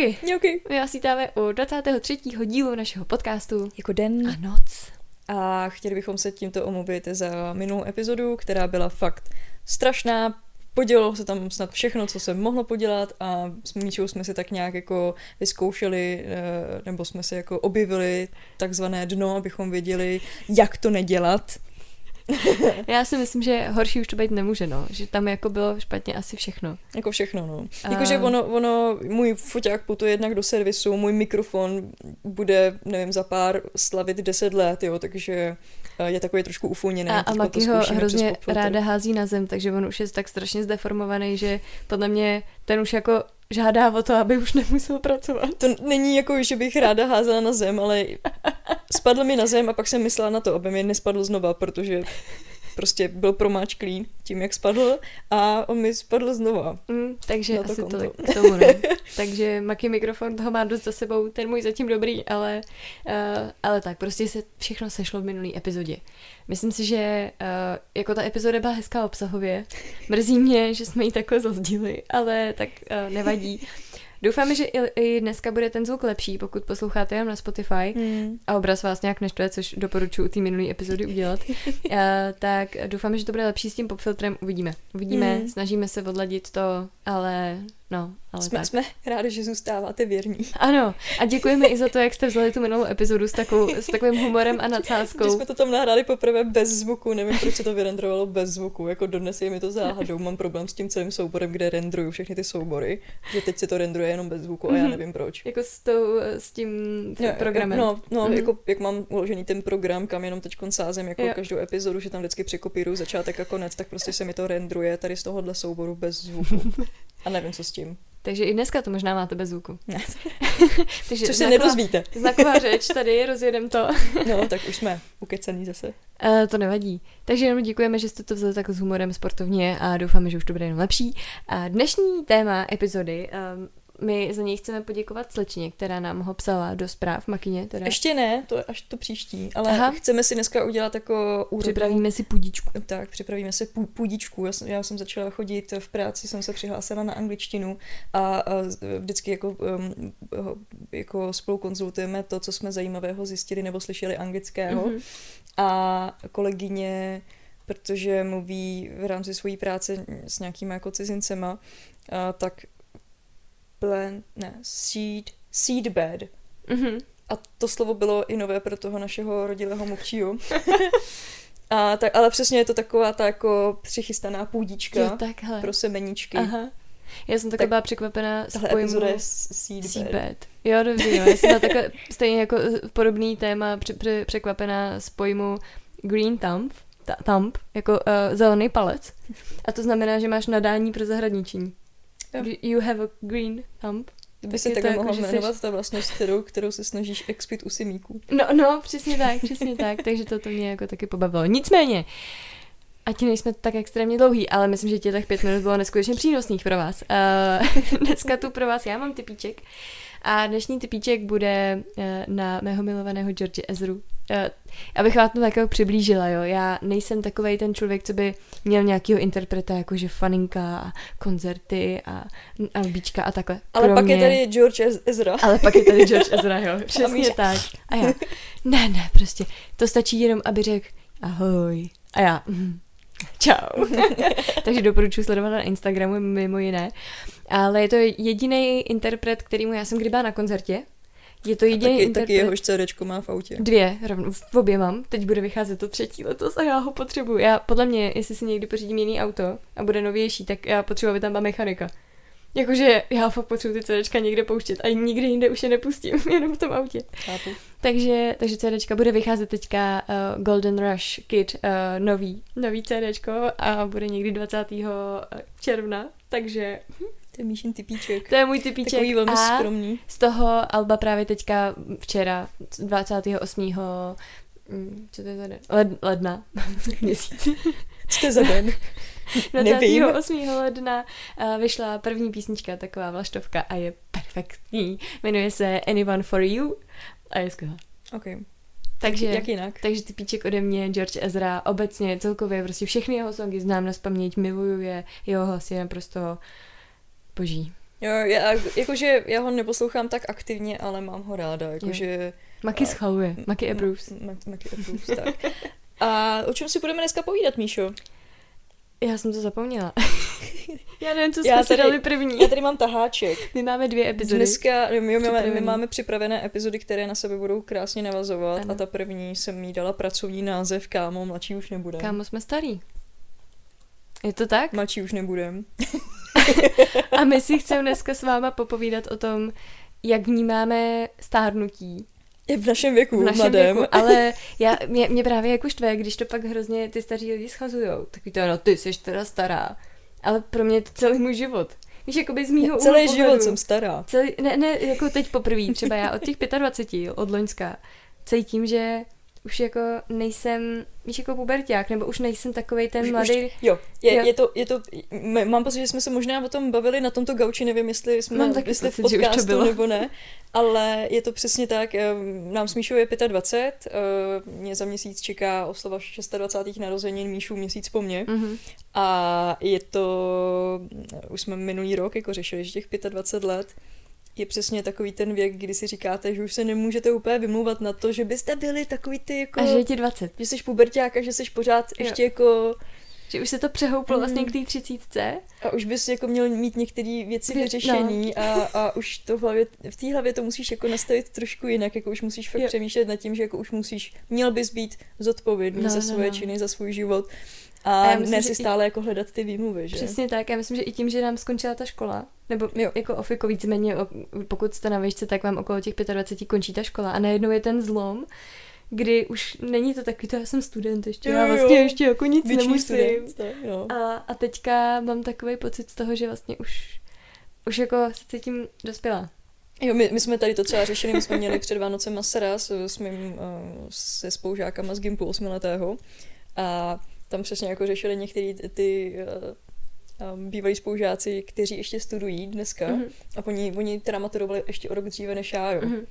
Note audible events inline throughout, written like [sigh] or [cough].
Maki, Mňauky. my vás vítáme u 23. dílu našeho podcastu Jako den. a noc. A chtěli bychom se tímto omluvit za minulou epizodu, která byla fakt strašná. Podělalo se tam snad všechno, co se mohlo podělat a s Míčou jsme si tak nějak jako vyzkoušeli, eh, nebo jsme si jako objevili takzvané dno, abychom věděli, jak to nedělat. [laughs] Já si myslím, že horší už to být nemůže, no. Že tam jako bylo špatně asi všechno. Jako všechno, no. A- Jakože ono, ono, můj foťák putuje jednak do servisu, můj mikrofon bude, nevím, za pár slavit 10 let, jo, takže eh, je takový trošku ufuněný. A, a Maki ho hrozně ráda hází na zem, takže on už je tak strašně zdeformovaný, že podle mě ten už jako žádá o to, aby už nemusel pracovat. To není jako, že bych ráda házela na zem, ale spadl mi na zem a pak jsem myslela na to, aby mi nespadl znova, protože prostě byl promáčklý tím, jak spadl a on mi spadl znova. Mm, takže Na to asi konto. to k tomu, no. [laughs] Takže Maki mikrofon toho má dost za sebou, ten můj zatím dobrý, ale, uh, ale tak, prostě se všechno sešlo v minulý epizodě. Myslím si, že uh, jako ta epizoda byla hezká obsahově. Mrzí mě, že jsme ji takhle zazdíli, ale tak uh, nevadí. Doufáme, že i, i dneska bude ten zvuk lepší, pokud posloucháte jenom na Spotify Hmm. a obraz vás nějak neštve, což doporučuji té minulé epizody udělat, uh, [laughs] tak doufáme, že to bude lepší s tím popfiltrem. Uvidíme. Uvidíme, Hmm. snažíme se odladit to, ale no, ale Jsme, tak. jsme rádi, že zůstáváte věrní. Ano, a děkujeme i za to, jak jste vzali tu minulou epizodu s, takovou, s takovým humorem a Když nadsázkou. jsme to tam nahráli poprvé bez zvuku, nevím, proč se to vyrendrovalo bez zvuku, jako dodnes je mi to záhadou, mám problém s tím celým souborem, kde rendruju všechny ty soubory, že teď se to rendruje jenom bez zvuku a já Mhm. nevím proč. Jako s, tou, s tím Jo, programem. No, no Mhm. jako jak mám uložený ten program, kam jenom teď sázím jako Jo. každou epizodu, že tam vždycky překopíruju začátek a konec, tak prostě se mi to rendruje tady z tohohle souboru bez zvuku. [laughs] A nevím, co s tím. Takže i dneska to možná máte bez zvuku. Ne. [laughs] Takže Což se znaková- nedozvíte. [laughs] Znaková řeč tady, rozjedem to. [laughs] No, tak už jsme ukecený zase. Uh, to nevadí. Takže jenom děkujeme, že jste to vzali tak s humorem sportovně a doufáme, že už to bude jenom lepší. A dnešní téma epizody, um, my za něj chceme poděkovat slečně, která nám ho psala do zpráv Makině. Teda. Ještě ne, to je až to příští, ale Aha. Chceme si dneska udělat jako úrodu. Připravíme si pudičku. Tak, připravíme pů- půdičku. Já jsem, já jsem začala chodit v práci, jsem se přihlásila na angličtinu a, a vždycky jako, um, jako spolu konzultujeme to, co jsme zajímavého zjistili nebo slyšeli anglického. Mhm. A kolegyně, protože mluví v rámci své práce s nějakýma jako cizincema, a tak plant, ne, seed, seedbed. Mhm. A to slovo bylo i nové pro toho našeho rodilého mluvčího. [laughs] A tak, ale přesně je to taková ta jako přichystaná půdička Jo, takhle. pro semeníčky. Aha. Já jsem takhle Tak byla překvapená z pojmu je seedbed. seedbed. Jo, dobře, jo. Já jsem byla takhle stejně jako eh, podobný téma pře- pře- překvapená z pojmu green thumb, ta- thumb, jako uh, zelený palec. A to znamená, že máš nadání pro zahradničení. Jo. You have a green thumb. By Tak se takhle jako, mohla jsi- jmenovat ta vlastnost, kterou, kterou se snažíš expit u simíků. No, no, přesně tak, přesně tak. Takže to, to mě jako taky pobavilo. Nicméně, ať nejsme tak extrémně dlouhý, ale myslím, že těch pět minut bylo neskutečně přínosných pro vás. Uh, [laughs] dneska tu pro vás já mám typíček a dnešní typíček bude uh, na mého milovaného George Ezru. Uh, abych vám to tak jako přiblížila, jo. Já nejsem takovej ten člověk, co by měl nějakého interpreta, jakože faninka a koncerty a albíčka a takhle. Ale pak je Kromě- tady George Ez- Ezra. ale pak je tady George Ezra, jo. [laughs] Přesně Míša. tak. A já, [laughs] ne, ne, prostě. To stačí jenom, aby řekl ahoj. A já, mm, čau. [laughs] Takže doporučuji sledovat na Instagramu mimo jiné. Ale je to jediný interpret, kterýmu já jsem kdy byla na koncertě. Je to A jediný taky, interpret. taky jehož CDčko má v autě. Dvě, rovno, v obě mám. Teď bude vycházet to třetí letos a já ho potřebuji. Já, podle mě, jestli si někdy pořídím jiný auto a bude novější, tak já potřebuji, aby tam byla mechanika. Jakože já fakt potřebuji ty CDčka někde pouštět a nikde jinde už je nepustím, [laughs] jenom v tom autě. Chápu. Takže, takže CDčka bude vycházet teďka uh, Golden Rush Kid, uh, nový, nový CDčko a bude někdy 20. června, takže To je Míšin typíček. to je můj typíček. Takový velmi a skromný. z toho Alba právě teďka včera, 28. mm, Co to je za den? Led, ledna. [laughs] Měsíc. Co to je za den? [laughs] Nevím. 28. ledna uh, vyšla první písnička, taková vlaštovka a je perfektní. Jmenuje se Anyone for You a je skvělá. OK. Takže, Jak jinak? takže ty píček ode mě, George Ezra, obecně celkově prostě všechny jeho songy znám na paměť, miluju je, jeho hlas je naprosto boží. Jo, já, jakože já ho neposlouchám tak aktivně, ale mám ho ráda, jakože... Maky schvaluje, Maky approves. Maky approves, tak. A o čem si budeme dneska povídat, Míšo? Já jsem to zapomněla. [laughs] já nevím, co jsme já tady, si dali první. Já tady mám taháček. My máme dvě epizody. Dneska, my, my, máme, my máme připravené epizody, které na sebe budou krásně navazovat ano. a ta první jsem jí dala pracovní název Kámo, mladší už nebude. Kámo, jsme starý. Je to tak? Mladší už nebudem. [laughs] a my si chceme dneska s váma popovídat o tom, jak vnímáme stárnutí je v našem věku, v našem mladém. Věku, [laughs] ale já, mě, mě právě jako štve, když to pak hrozně ty staří lidi schazujou. Tak to, no ty jsi teda stará. Ale pro mě je to celý můj život. Víš, jako by z mýho [laughs] Celý život jsem stará. Celý, ne, ne, jako teď poprvé, třeba já od těch 25, od Loňska, cítím, že už jako nejsem, víš, jako puberták, nebo už nejsem takovej ten už, mladý. Už, jo, je, jo. je, to, je to, mám pocit, že jsme se možná o tom bavili na tomto gauči, nevím, jestli jsme mám jestli pocit, v podcastu bylo. nebo ne, ale je to přesně tak, eh, nám s Míšou je 25, eh, mě za měsíc čeká oslava 26. narozenin, Míšu měsíc po mně mm-hmm. a je to, už jsme minulý rok jako řešili, že těch 25 let je přesně takový ten věk, kdy si říkáte, že už se nemůžete úplně vymlouvat na to, že byste byli takový ty jako... A že je ti 20. Že jsi puberták a že jsi pořád jo. ještě jako... Že už se to přehouplo mm. vlastně k té třicítce. A už bys jako měl mít některé věci vyřešení no. a, a už to v, hlavě, v té hlavě to musíš jako nastavit trošku jinak, jako už musíš fakt jo. přemýšlet nad tím, že jako už musíš, měl bys být zodpovědný no, za no, svoje no, no. činy, za svůj život a, a myslím, ne si stále i... jako hledat ty výmluvy, že? Přesně tak, já myslím, že i tím, že nám skončila ta škola, nebo jo. jako ofiko víceméně, pokud jste na výšce, tak vám okolo těch 25 končí ta škola a najednou je ten zlom, kdy už není to takový, to já jsem student ještě, jo, já vlastně jo. ještě jako nic Vyčný nemusím. Student, tak, jo. A, a teďka mám takový pocit z toho, že vlastně už, už jako se cítím dospělá. Jo, my, my jsme tady to třeba řešili, my jsme měli před Vánocem Masera s, s mým, uh, se spoužákama z Gimpu 8 letého a tam přesně jako řešili některé ty uh, um, bývalí spolužáci, kteří ještě studují dneska mm-hmm. a oni, oni teda maturovali ještě o rok dříve než já, jo. Mm-hmm.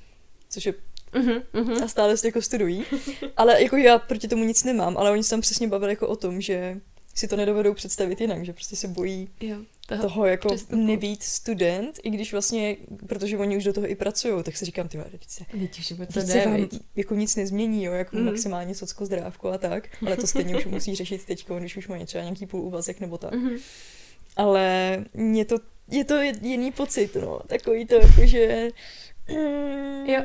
Což je mm-hmm. a stále se jako studují. [laughs] Ale jako já proti tomu nic nemám, ale oni se tam přesně bavili jako o tom, že si to nedovedou představit jinak, že prostě se bojí jo, toho, toho jako přestupu. nebýt student, i když vlastně, protože oni už do toho i pracují, tak si říkám, ty teď se, teď se vám jako nic nezmění, jo, jako mm. maximálně socko zdrávku a tak, ale to stejně už musí řešit teď, když už mají třeba nějaký půl úvazek nebo tak. Mm. Ale je to, je to jiný pocit, no, takový to, jako, že jo.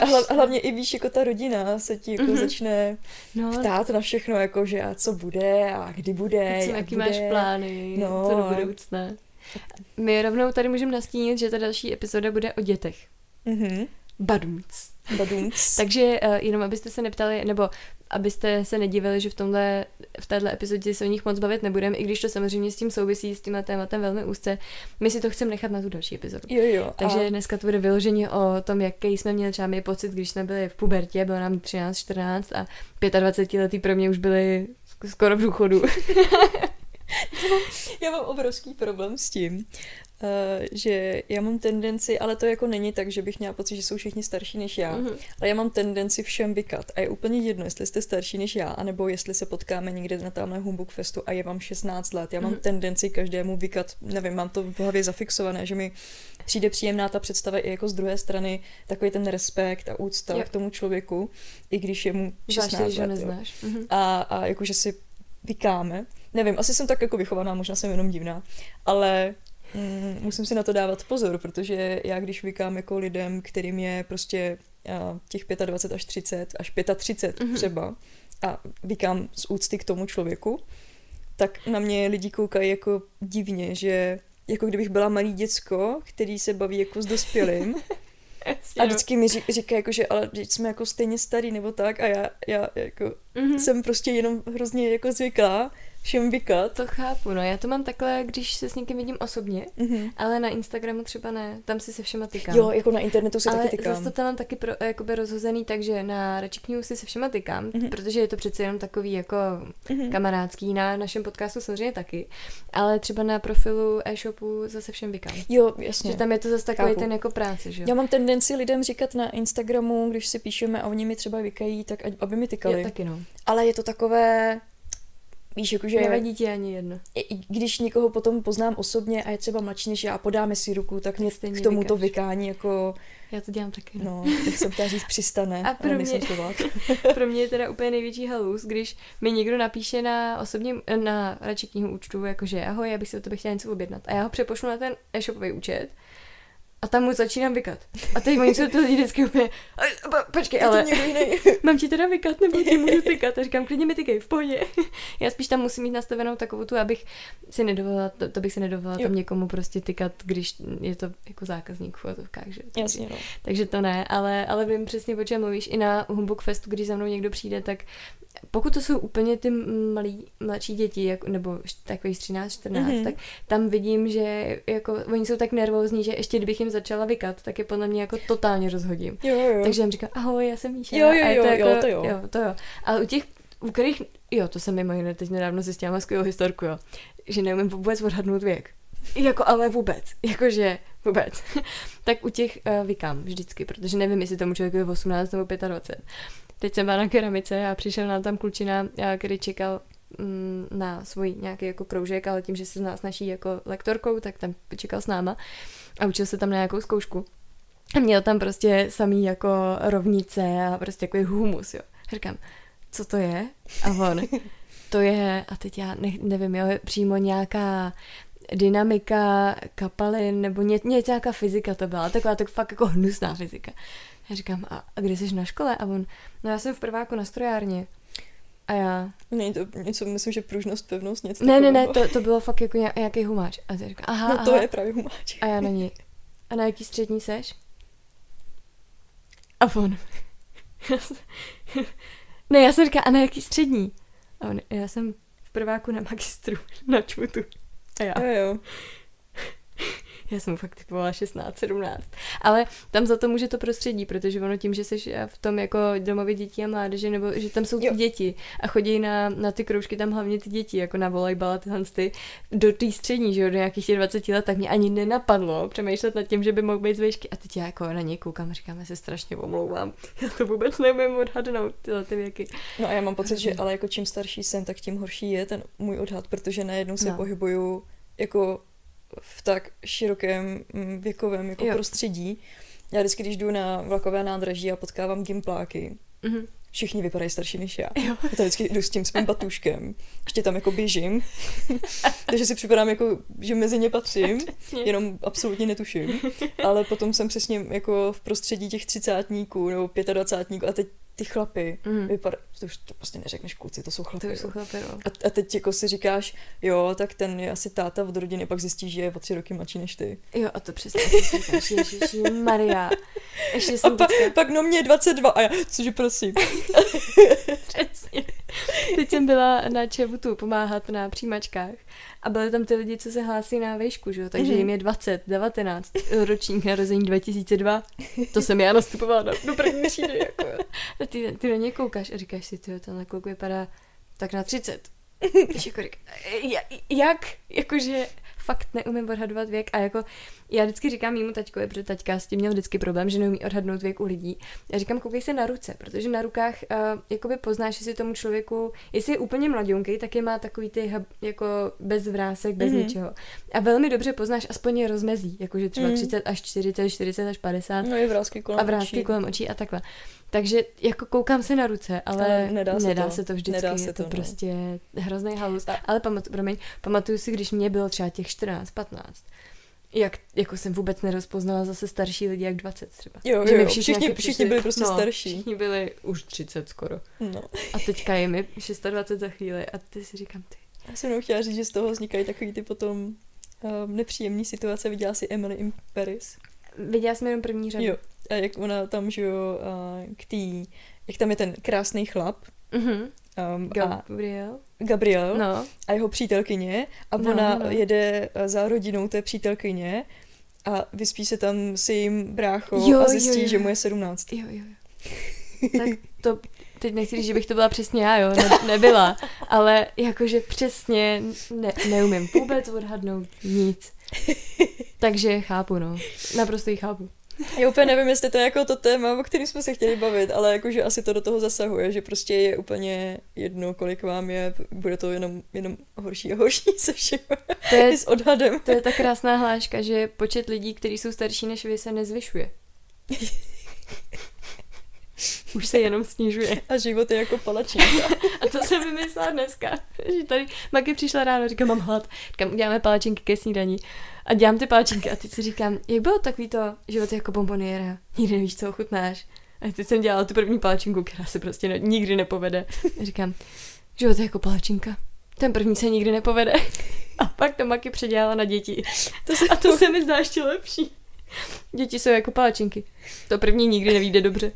A, hla, hlavně i víš, jako ta rodina se ti jako mm-hmm. začne no. ptát na všechno, jako že a co bude a kdy bude, co, jak jaký bude. máš plány, no. co do budoucna. My rovnou tady můžeme nastínit, že ta další epizoda bude o dětech. Mm-hmm. Badumc. Badumc. [laughs] Takže uh, jenom abyste se neptali, nebo abyste se nedivili, že v tomhle, v téhle epizodě se o nich moc bavit nebudeme, i když to samozřejmě s tím souvisí, s tím tématem velmi úzce. My si to chceme nechat na tu další epizodu. Jo, jo. Takže a... dneska to bude vyloženě o tom, jaký jsme měli třeba my pocit, když jsme byli v pubertě, bylo nám 13, 14 a 25 letý pro mě už byli skoro v důchodu. [laughs] já mám obrovský problém s tím, že já mám tendenci, ale to jako není tak, že bych měla pocit, že jsou všichni starší než já, mm-hmm. ale já mám tendenci všem vykat a je úplně jedno, jestli jste starší než já, anebo jestli se potkáme někde na tamhle Humbug Festu a je vám 16 let. Já mám mm-hmm. tendenci každému vykat, nevím, mám to v hlavě zafixované, že mi přijde příjemná ta představa i jako z druhé strany takový ten respekt a úcta jo. k tomu člověku, i když je mu 16 Zvláště, let. neznáš. Mm-hmm. A, a jako, že si vykáme. Nevím, asi jsem tak jako vychovaná, možná jsem jenom divná, ale mm, musím si na to dávat pozor, protože já když vykám jako lidem, kterým je prostě uh, těch 25 až 30, až 35 mm-hmm. třeba, a vykám z úcty k tomu člověku, tak na mě lidi koukají jako divně, že jako kdybych byla malý děcko, který se baví jako s dospělým. [laughs] a vždycky mi říká, jako, že ale jsme jako stejně starý nebo tak a já, já jako mm-hmm. jsem prostě jenom hrozně jako zvyklá všem vykat. To chápu, no já to mám takhle, když se s někým vidím osobně, mm-hmm. ale na Instagramu třeba ne, tam si se všema tykám. Jo, jako na internetu se ale taky tykám. Ale to tam mám taky pro, jakoby rozhozený, takže na Račik News si se všema tykám, mm-hmm. protože je to přece jenom takový jako mm-hmm. kamarádský, na našem podcastu samozřejmě taky, ale třeba na profilu e-shopu zase všem vykám. Jo, jasně. Že tam je to zase takový chápu. ten jako práce, že Já mám tendenci lidem říkat na Instagramu, když si píšeme a oni mi třeba vykají, tak aby mi tykali. Jo, taky no. Ale je to takové Víš, jakože... Nevadí ti ani jedno. když někoho potom poznám osobně a je třeba mladší než já, podáme si ruku, tak mě Stejně k tomu to vykáš. vykání jako, Já to dělám taky. No. no, jak jsem chtěla říct, přistane, A pro ale mě-. [laughs] Pro mě je teda úplně největší halus, když mi někdo napíše na osobním, na radši knihu účtu, jakože ahoj, já bych si o tebe chtěla něco objednat. A já ho přepošlu na ten e-shopový účet a tam mu začínám vykat. A teď oni jsou to lidi vždycky úplně, "A, po- počkej, ale [laughs] mám ti teda vykat, nebo ti můžu tykat? A říkám, klidně mi tykej, v pohodě. Já spíš tam musím mít nastavenou takovou tu, abych si nedovolila, to, to bych si nedovolila Jo. tam někomu prostě tykat, když je to jako zákazník v fotovkách, že? Takže- Jasně, no. takže to ne, ale, ale vím přesně, o čem mluvíš. I na Humbug Festu, když za mnou někdo přijde, tak pokud to jsou úplně ty malí, mladší děti, jako, nebo takových 13, 14, Mhm. mm-hmm. tak tam vidím, že jako, oni jsou tak nervózní, že ještě kdybych jim začala vykat, tak je podle mě jako totálně rozhodím. Jo, jo. Takže jim říkám, ahoj, já jsem Míša. Jo, jo, a je jo, to jako, jo, to jo. jo. to jo. Ale u těch, u kterých, jo, to jsem mimo jiné teď nedávno zjistila, skvělou historku, jo, že neumím vůbec odhadnout věk. Jako ale vůbec, [laughs] jakože vůbec. [laughs] tak u těch uh, vykám vždycky, protože nevím, jestli tomu člověku je 18 nebo 25. Teď jsem byla na keramice a přišel nám tam klučina, eh, který čekal mm, na svůj nějaký jako kroužek, ale tím, že se zná s naší jako lektorkou, tak tam čekal s náma a učil se tam na nějakou zkoušku. A měl tam prostě samý jako rovnice a prostě takový humus, jo. Říkám, co to je? A on, to je, a teď já ne, nevím, jo, přímo nějaká dynamika kapalin, nebo ně, nějaká fyzika to byla, taková tak fakt jako hnusná fyzika. Já říkám, a, a kdy jsi na škole? A on, no já jsem v prváku na strojárně. A já, Není to něco, myslím, že pružnost, pevnost, něco ne, ne, ne, to, to bylo fakt jako nějak, nějaký humáč. A já říkám, aha, No to aha. je právě humáč. A já na ní. A na jaký střední seš? A on. Ne, já jsem říká, a na jaký střední? A on, já jsem v prváku na magistru, na čmutu. A já, Jo, jo. Já jsem fakt typovala 16, 17. Ale tam za to může to prostředí, protože ono tím, že jsi v tom jako domově dětí a mládeže, nebo že tam jsou ty Jo. děti a chodí na, na ty kroužky tam hlavně ty děti, jako na volejbal a tyhle ty, do té střední, že jo, do nějakých těch 20 let, tak mě ani nenapadlo přemýšlet nad tím, že by mohl být z výšky. A teď já jako na něj koukám a říkám, já se strašně omlouvám. [laughs] Já to vůbec neumím odhadnout, tyhle ty věky. No a já mám pocit, že ale jako čím starší jsem, tak tím horší je ten můj odhad, protože najednou se no. pohybuju jako v tak širokém mm, věkovém jako Jo. prostředí. Já vždycky, když jdu na vlakové nádraží a potkávám gimpláky, Mhm. všichni vypadají starší než já. Jo. Já tam vždycky jdu s tím svým batuškem, ještě tam jako běžím, [laughs] takže si připadám jako, že mezi ně patřím, [laughs] jenom absolutně netuším. Ale potom jsem přesně jako v prostředí těch třicátníků nebo pětadvacátníků a teď ty chlapy Mhm. vypadá, to už to prostě neřekneš kluci, to jsou chlapy. To jo. jsou chlapy, no. A, a teď jako si říkáš, jo, tak ten je asi táta od rodiny, pak zjistíš, že je o tři roky mladší než ty. Jo, a to přesně, říkáš, ježiši, Maria. Ještě A jsem pa, teďka... pak no mě je 22 a já, cože prosím. [laughs] Přesně. Teď jsem byla na ČVTu pomáhat na přijímačkách a byly tam ty lidi, co se hlásí na vejšku, že? jo? takže Mhm. jim je 20, 19, ročník narození 2002. To jsem já nastupovala do, do první třídy. Jako. A ty, ty na ně koukáš a říkáš si, ty ten kluk vypadá tak na 30. Když jako říká, "Ja- jak? Jakože fakt neumím odhadovat věk a jako já vždycky říkám mýmu taťkovi, protože taťka s tím měl vždycky problém, že neumí odhadnout věk u lidí. Já říkám, koukej se na ruce, protože na rukách uh, jakoby poznáš, jestli tomu člověku, jestli je úplně mladionký, tak je má takový ty jako bez vrásek, bez Mhm. mm-hmm. ničeho. A velmi dobře poznáš aspoň je rozmezí, jakože třeba Mhm. 30 až 40, 40 až 50 No je vrázky kolem a vrázky očí. kolem očí a takhle. Takže jako koukám se na ruce, ale, Ale nedá se nedá to. se to vždycky, Nedá se je to, to, no. prostě hrozný halus. A- Ale pamatuju, promiň, pamatuju si, když mě bylo třeba těch 14, 15, jak jako jsem vůbec nerozpoznala zase starší lidi jak 20 třeba. Jo, Že jo, jo. Všichni, nějaký všichni byli prostě no, starší. Všichni byli už 30 skoro. No. A teďka je mi 26 za chvíli a ty si říkám, ty. Já jsem jenom chtěla říct, že z toho vznikají takový ty potom um, nepříjemný situace. Viděla si Emily in Paris? Viděla jsem jenom první řadu. Jo. A jak ona tam, že jo, k tý, jak tam je ten krásný chlap Mhm. um, a Gabriel. Gabriel No. a jeho přítelkyně a No, ona no. jede za rodinou té přítelkyně a vyspí se tam s jejím bráchou Jo, a jo, zjistí, jo. že mu je 17. Jo, jo, jo. Tak to, teď nechci říct, že bych to byla přesně já, jo, ne, nebyla, ale jakože přesně ne, neumím vůbec odhadnout nic. Takže chápu, no. Naprosto ji chápu. Já úplně nevím, jestli to je jako to téma, o kterém jsme se chtěli bavit, ale jakože asi to do toho zasahuje, že prostě je úplně jedno, kolik vám je, bude to jenom, jenom horší a horší [laughs] se všem. To je, s odhadem. to je ta krásná hláška, že počet lidí, kteří jsou starší než vy, se nezvyšuje. [laughs] Už se jenom snižuje. [laughs] A život je jako palačinka. [laughs] A to jsem vymyslela dneska. [laughs] Že tady Maky přišla ráno, říkám, mám hlad. Říkám, uděláme palačinky ke snídaní. A dělám ty palačinky a teď si říkám, jak bylo takový to, život je jako bomboniera. Nikdy nevíš, co ochutnáš. A teď jsem dělala tu první palačinku, která se prostě ne, nikdy nepovede. A říkám, život je jako palačinka. Ten první se nikdy nepovede. A pak to Maky předělala na děti. To se, A to se mi zdá ještě lepší. Děti jsou jako palačinky. To první nikdy nevíde dobře.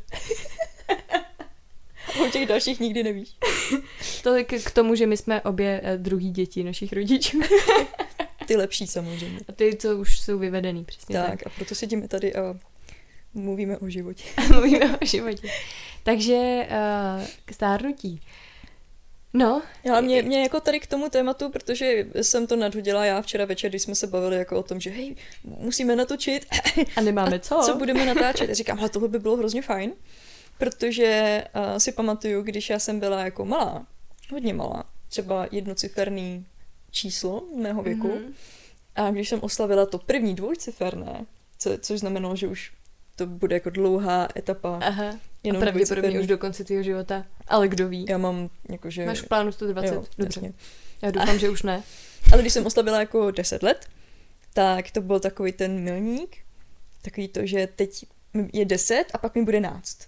[laughs] o těch dalších nikdy nevíš. [laughs] Tolik k tomu, že my jsme obě eh, druhý děti našich rodičů. [laughs] Ty lepší samozřejmě. A ty, co už jsou vyvedený, přesně tak. Tak a proto sedíme tady a mluvíme o životě. Mluvíme o životě. Takže uh, k stárnutí. No, Ale mě, mě jako tady k tomu tématu, protože jsem to nadhodila já včera večer, když jsme se bavili jako o tom, že hej, musíme natočit. a nemáme co? Co budeme natáčet? A říkám, ale tohle by bylo hrozně fajn, protože uh, si pamatuju, když já jsem byla jako malá, hodně malá, třeba jednociferný číslo mého věku, Mhm. a když jsem oslavila to první dvojciferné, co, což znamenalo, že už to bude jako dlouhá etapa. Aha. A Jenom pravděpodobně dvojciferný. už do konce tvého života. Ale kdo ví? Já mám jakože... Máš v plánu 120? jo, Dobře. jasně. Já doufám, že už ne. [laughs] Ale když jsem oslavila jako 10 let, tak to byl takový ten milník, takový to, že teď je 10 a pak mi bude náct.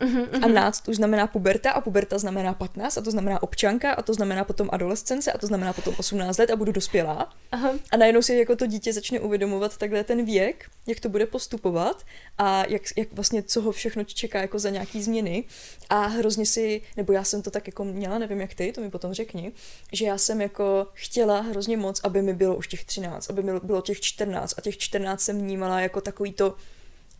Mhm, A náct už znamená puberta a puberta znamená 15 a to znamená občanka a to znamená potom adolescence a to znamená potom 18 let a budu dospělá. Aha. A najednou si jako to dítě začne uvědomovat takhle ten věk, jak to bude postupovat a jak, jak vlastně co ho všechno čeká jako za nějaký změny. A hrozně si, nebo já jsem to tak jako měla, nevím jak ty, to mi potom řekni, že já jsem jako chtěla hrozně moc, aby mi bylo už těch 13, aby mi bylo těch 14 a těch 14 jsem vnímala jako takový to,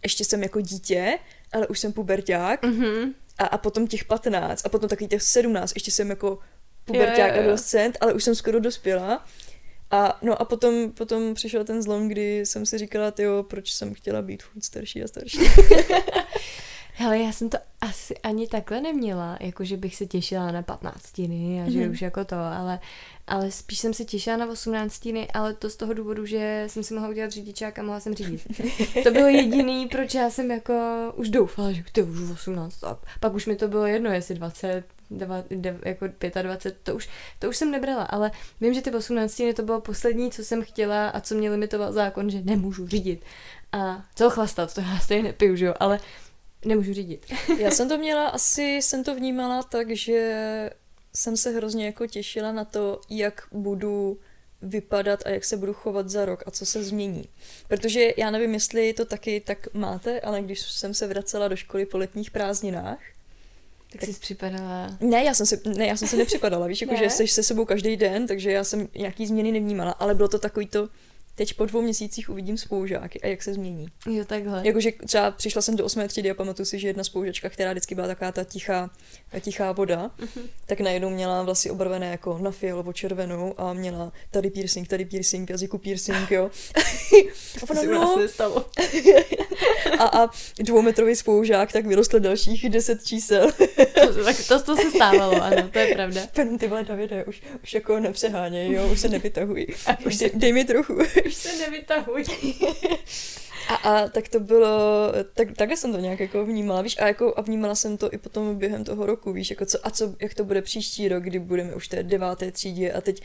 ještě jsem jako dítě, ale už jsem puberták Mhm. a, a potom těch 15 a potom takový těch 17, ještě jsem jako puberták, Jo, jo, jo. adolescent, ale už jsem skoro dospěla. A no a potom, potom přišel ten zlom, kdy jsem si říkala, jo, proč jsem chtěla být furt starší a starší. [laughs] Hele, já jsem to asi ani takhle neměla, jako že bych se těšila na patnáctiny a že Mhm. už jako to, ale, ale spíš jsem se těšila na osmnáctiny, ale to z toho důvodu, že jsem si mohla udělat řidičák a mohla jsem řídit. To bylo jediný, proč já jsem jako už doufala, že ty už 18 a pak už mi to bylo jedno, jestli 20, deva, de, jako 25, to už, to už jsem nebrala, ale vím, že ty 18 to bylo poslední, co jsem chtěla a co mě limitoval zákon, že nemůžu řídit. A co chlastat, to já stejně nepiju, že jo, ale nemůžu řídit. [laughs] Já jsem to měla, asi jsem to vnímala tak, že jsem se hrozně jako těšila na to, jak budu vypadat a jak se budu chovat za rok a co se změní. Protože já nevím, jestli to taky tak máte, ale když jsem se vracela do školy po letních prázdninách, Tak jsi připadala... Ne, já jsem se, ne, já jsem se nepřipadala, víš, jako, Ne? že jsi se sebou každý den, takže já jsem nějaký změny nevnímala, ale bylo to takový to, teď po dvou měsících uvidím spolužáky a jak se změní. Jo, takhle. Jakože třeba přišla jsem do osmé třídy a pamatuju si, že jedna spolužačka, která vždycky byla taková ta tichá, tichá voda, tak najednou měla vlasy obarvené jako na fialovo červenou a měla tady piercing, tady piercing, jazyku piercing, jo. [laughs] a, nás no, nestalo. [laughs] a, a dvoumetrový spolužák tak vyrostl dalších deset čísel. To, tak to, to se stávalo, ano, to je pravda. Pen, ty vole, Davide, už, už jako nepřeháněj, jo, už se nevytahuj. [laughs] Už dej, dej mi trochu. Už se nevytahuj. [laughs] A, a tak to bylo, tak, takhle jsem to nějak jako vnímala, víš, a, jako, a vnímala jsem to i potom během toho roku, víš, jako co, a co, jak to bude příští rok, kdy budeme už té deváté třídě a teď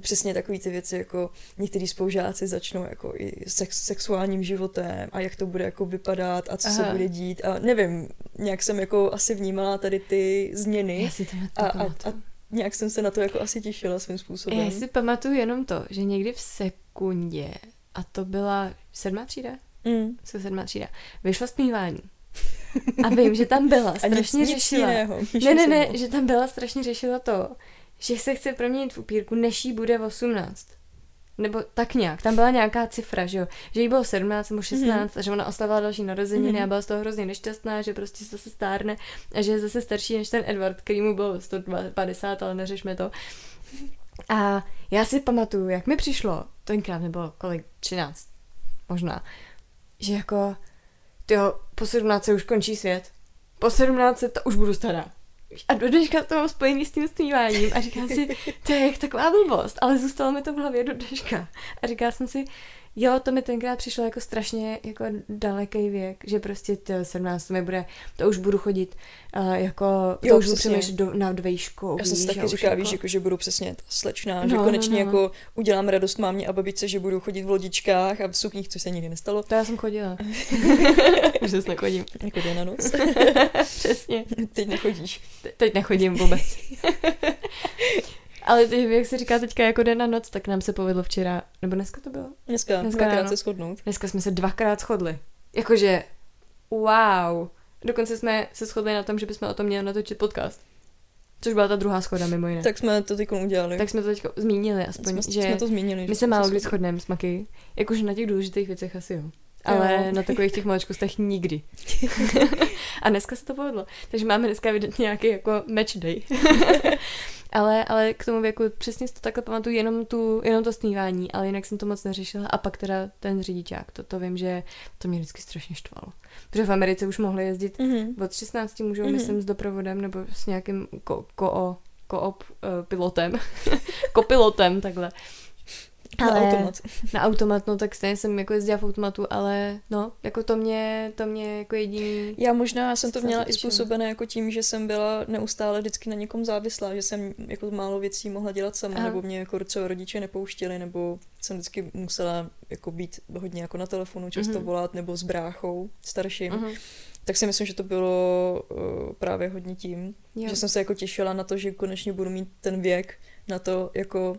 přesně takové ty věci, jako některý spolužáci začnou jako i sex, sexuálním životem a jak to bude jako vypadat a co Aha. se bude dít a nevím, nějak jsem jako asi vnímala tady ty změny a, a, a nějak jsem se na to jako asi těšila svým způsobem. Já si pamatuju jenom to, že někdy v sekundě, a to byla sedmá třída? Mm. Co sedmá třída? Vyšlo zpívání. A vím, že tam byla, [laughs] nic, strašně nic řešila. jiného. Ne, ne, ne, že tam byla strašně řešila to, že se chce proměnit v upírku, než jí bude 18. Nebo tak nějak. Tam byla nějaká cifra, že jo. Že jí bylo 17 nebo 16 mm-hmm. a že ona oslavila další narozeniny Mhm. mm-hmm. a byla z toho hrozně nešťastná, že prostě se zase stárne a že je zase starší než ten Edward, který mu bylo 150, ale neřešme to. A já si pamatuju, jak mi přišlo, tenkrát nebylo kolik, 13, možná, že jako tyjo, po 17 už končí svět. Po 17 to už budu stará. A do dneška to mám spojený s tím zpíváním a říkám si, to je jak taková blbost, ale zůstalo mi to v hlavě do dneška. A říkala jsem si, Jo, to mi tenkrát přišlo jako strašně jako daleký věk, že prostě to 17 to mi bude, to už budu chodit uh, jako, to jo, už budu přemýšlet do, na dvejšku. Já jsem si taky říkala, jako... víš, jako, že budu přesně ta slečná, no, že konečně no, no. jako udělám radost mámě a babičce, že budu chodit v lodičkách a v sukních, což se nikdy nestalo. To já jsem chodila. [laughs] už zase nechodím. Jako den na noc. [laughs] Přesně. Teď nechodíš. Te- teď nechodím vůbec. [laughs] Ale ty, jak se říká teďka jako den a noc, tak nám se povedlo včera, nebo dneska to bylo? Dneska, dneska dvakrát se shodnout. Dneska jsme se dvakrát shodli. Jakože, wow. Dokonce jsme se shodli na tom, že bychom o tom měli natočit podcast. Což byla ta druhá schoda, mimo jiné. Tak jsme to teď udělali. Tak jsme to teď zmínili, aspoň, jsme, že jsme to zmínili. My se málo kdy shodneme s Maky. Jakože na těch důležitých věcech asi jo. Ale jo. na takových těch maličkostech nikdy. [laughs] a dneska se to povedlo. Takže máme dneska evidentně nějaký jako match day. [laughs] Ale, ale k tomu věku přesně si to takhle pamatuju jenom, tu, jenom to snívání, ale jinak jsem to moc neřešila. A pak teda ten řidičák, to, to vím, že to mě vždycky strašně štvalo. Protože v Americe už mohli jezdit mm-hmm. od 16 můžou, mm-hmm. myslím, s doprovodem nebo s nějakým ko, ko, koop uh, pilotem, [laughs] kopilotem, takhle. Ale na automat. [laughs] Na automat, no tak stejně jsem jako jezdila v automatu, ale no, jako to mě, to mě jako jediný... Já možná jsem to měla i způsobené jako tím, že jsem byla neustále vždycky na někom závislá, že jsem jako málo věcí mohla dělat sama, Aha. nebo mě jako třeba rodiče nepouštěli, nebo jsem vždycky musela jako být hodně jako na telefonu, často mm-hmm. volat, nebo s bráchou starším. Mm-hmm. Tak si myslím, že to bylo uh, právě hodně tím, jo. že jsem se jako těšila na to, že konečně budu mít ten věk na to jako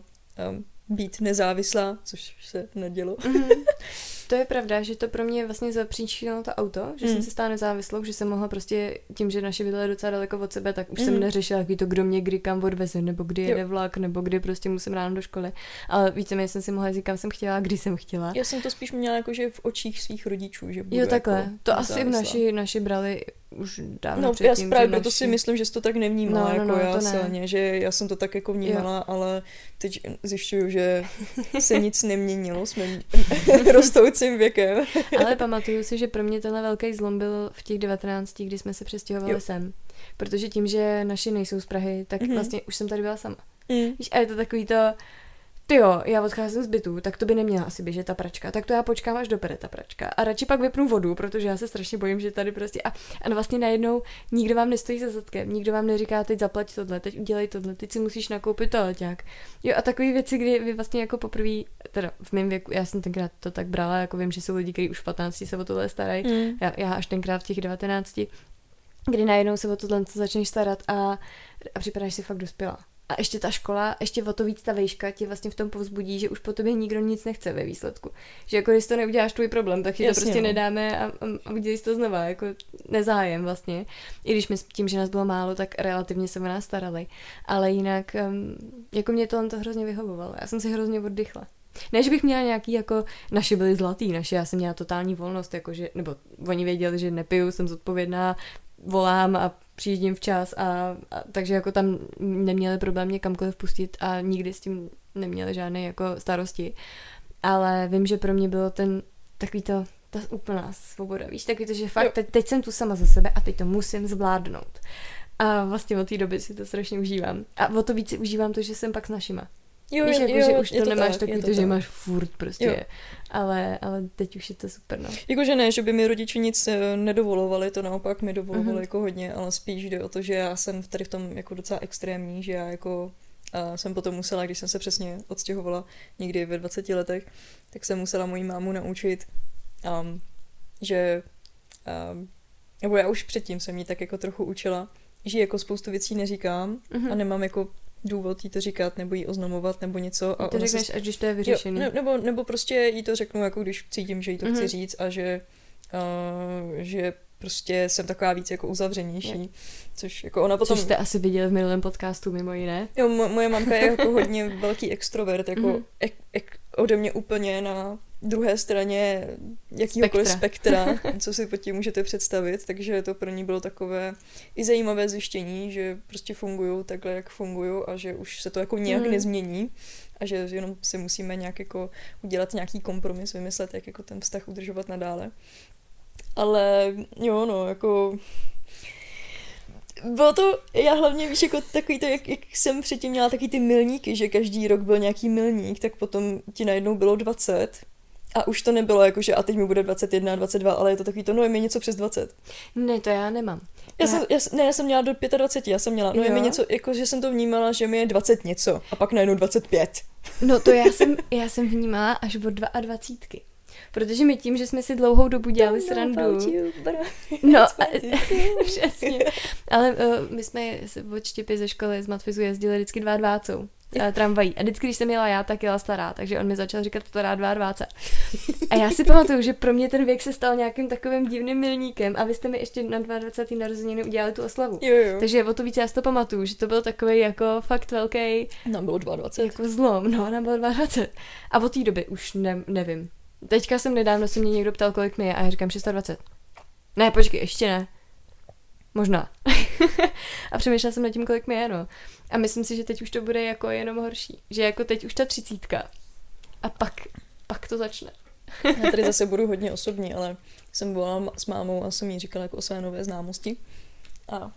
um, být nezávislá, což se nedělo. Mm-hmm. [laughs] To je pravda, že to pro mě vlastně zapříčinilo to auto, že mm. jsem se stala nezávislou, že jsem mohla prostě tím, že naše bydlely docela daleko od sebe, tak už mm. jsem neřešila, jaký to, kdo mě kdy kam odveze, nebo kdy jede jo. vlak, nebo kdy prostě musím ráno do školy. Ale víceméně jsem si mohla říct, kam jsem chtěla, kdy jsem chtěla. Já jsem to spíš měla jako, že v očích svých rodičů, že budu Jo, takhle. Jako to asi v naši, naši brali už dávno No, předtím, já právě proto naši... si myslím, že jsi to tak nevnímala, no, no, jako no, já silně, že já jsem to tak jako vnímala, jo. ale teď zjišťuju, že [laughs] se nic neměnilo s mým [laughs] rostoucím věkem. ale pamatuju si, že pro mě tenhle velký zlom byl v těch 19, kdy jsme se přestěhovali jo. sem. Protože tím, že naši nejsou z Prahy, tak mm-hmm. vlastně už jsem tady byla sama. Mm. Víš, a je to takový to, ty jo, já odcházím z bytu, tak to by neměla asi běžet ta pračka, tak to já počkám, až dopere ta pračka. A radši pak vypnu vodu, protože já se strašně bojím, že tady prostě. A, a vlastně najednou nikdo vám nestojí za zadkem, nikdo vám neříká, teď zaplať tohle, teď udělej tohle, teď si musíš nakoupit toaleťák. Jo, a takové věci, kdy vy vlastně jako poprvé, teda v mém věku, já jsem tenkrát to tak brala, jako vím, že jsou lidi, kteří už v 15 se o tohle starají, mm. já, já až tenkrát v těch 19, kdy najednou se o tohle začneš starat a, a připadáš si fakt dospělá. A ještě ta škola, ještě o to víc ta vejška tě vlastně v tom povzbudí, že už po tobě nikdo nic nechce ve výsledku. Že jako když to neuděláš tvůj problém, tak ti to prostě no. nedáme a, a, udělej to znova, jako nezájem vlastně. I když my tím, že nás bylo málo, tak relativně se o nás starali. Ale jinak, jako mě to to hrozně vyhovovalo. Já jsem si hrozně oddychla. Ne, že bych měla nějaký, jako, naši byli zlatý, naši, já jsem měla totální volnost, jakože, nebo oni věděli, že nepiju, jsem zodpovědná, volám a přijíždím včas a, a takže jako tam neměli problém mě kamkoliv pustit a nikdy s tím neměli žádné jako starosti. Ale vím, že pro mě bylo ten takový to, ta úplná svoboda, víš, takový to, že fakt teď, teď jsem tu sama za sebe a teď to musím zvládnout. A vlastně od té doby si to strašně užívám. A o to víc užívám to, že jsem pak s našima. Jo, Víš, jako, jo, že už to, to nemáš tak, takový, to, že máš furt prostě. Jo. Ale, ale teď už je to super, no. Jakože ne, že by mi rodiče nic eh, nedovolovali, to naopak mi dovolovali mm-hmm. jako hodně, ale spíš jde o to, že já jsem tady v tom jako docela extrémní, že já jako a jsem potom musela, když jsem se přesně odstěhovala někdy ve 20 letech, tak jsem musela moji mámu naučit, um, že um, nebo já už předtím jsem jí tak jako trochu učila, že jako spoustu věcí neříkám mm-hmm. a nemám jako důvod jí to říkat, nebo jí oznamovat, nebo něco. A to řekneš, se... až když to je vyřešené. Ne, nebo, nebo prostě jí to řeknu, jako když cítím, že jí to mm-hmm. chci mhm. říct a že, uh, že prostě jsem taková víc jako uzavřenější, je. což jako ona potom... Což jste asi viděli v minulém podcastu mimo jiné. Jo, mo- moje mamka je jako hodně velký extrovert, jako mm-hmm. ek- ek- ode mě úplně na druhé straně jakýhokoliv spektra. spektra, [laughs] co si pod tím můžete představit, takže to pro ní bylo takové i zajímavé zjištění, že prostě fungují takhle, jak fungují a že už se to jako nějak mm. nezmění a že jenom si musíme nějak jako udělat nějaký kompromis, vymyslet, jak jako ten vztah udržovat nadále. Ale jo, no, jako bylo to, já hlavně víš, jako takový to, jak, jak jsem předtím měla taky ty milníky, že každý rok byl nějaký milník, tak potom ti najednou bylo 20 a už to nebylo jako, že a teď mi bude 21, 22, ale je to takový to, no je mi něco přes 20. Ne, to já nemám. Já, jsem, já, ne, já jsem měla do 25, já jsem měla, no jo. je mi něco, jako že jsem to vnímala, že mi je 20 něco a pak najednou 25. No to já jsem, já jsem vnímala až od 22. Protože my tím, že jsme si dlouhou dobu dělali srandu. No, a, [laughs] přesně. Ale uh, my jsme od štěpy ze školy z Matfizu jezdili vždycky dva dvácou uh, tramvají. A vždycky, když jsem jela já, tak jela stará, takže on mi začal říkat stará 22. A já si pamatuju, že pro mě ten věk se stal nějakým takovým divným milníkem a vy jste mi ještě na 22. narozeniny udělali tu oslavu. Jo, jo. Takže o to víc já si to pamatuju, že to byl takový jako fakt velký. Nám bylo 22. Jako zlom, no, nám bylo 22. A od té doby už ne, nevím. Teďka jsem nedávno se mě někdo ptal, kolik mi je a já říkám 620. Ne, počkej, ještě ne. Možná. [laughs] a přemýšlela jsem nad tím, kolik mi je, no. A myslím si, že teď už to bude jako jenom horší. Že jako teď už ta třicítka. A pak, pak to začne. Já tady zase [laughs] budu hodně osobní, ale jsem volala s mámou a jsem jí říkala jako o své nové známosti. A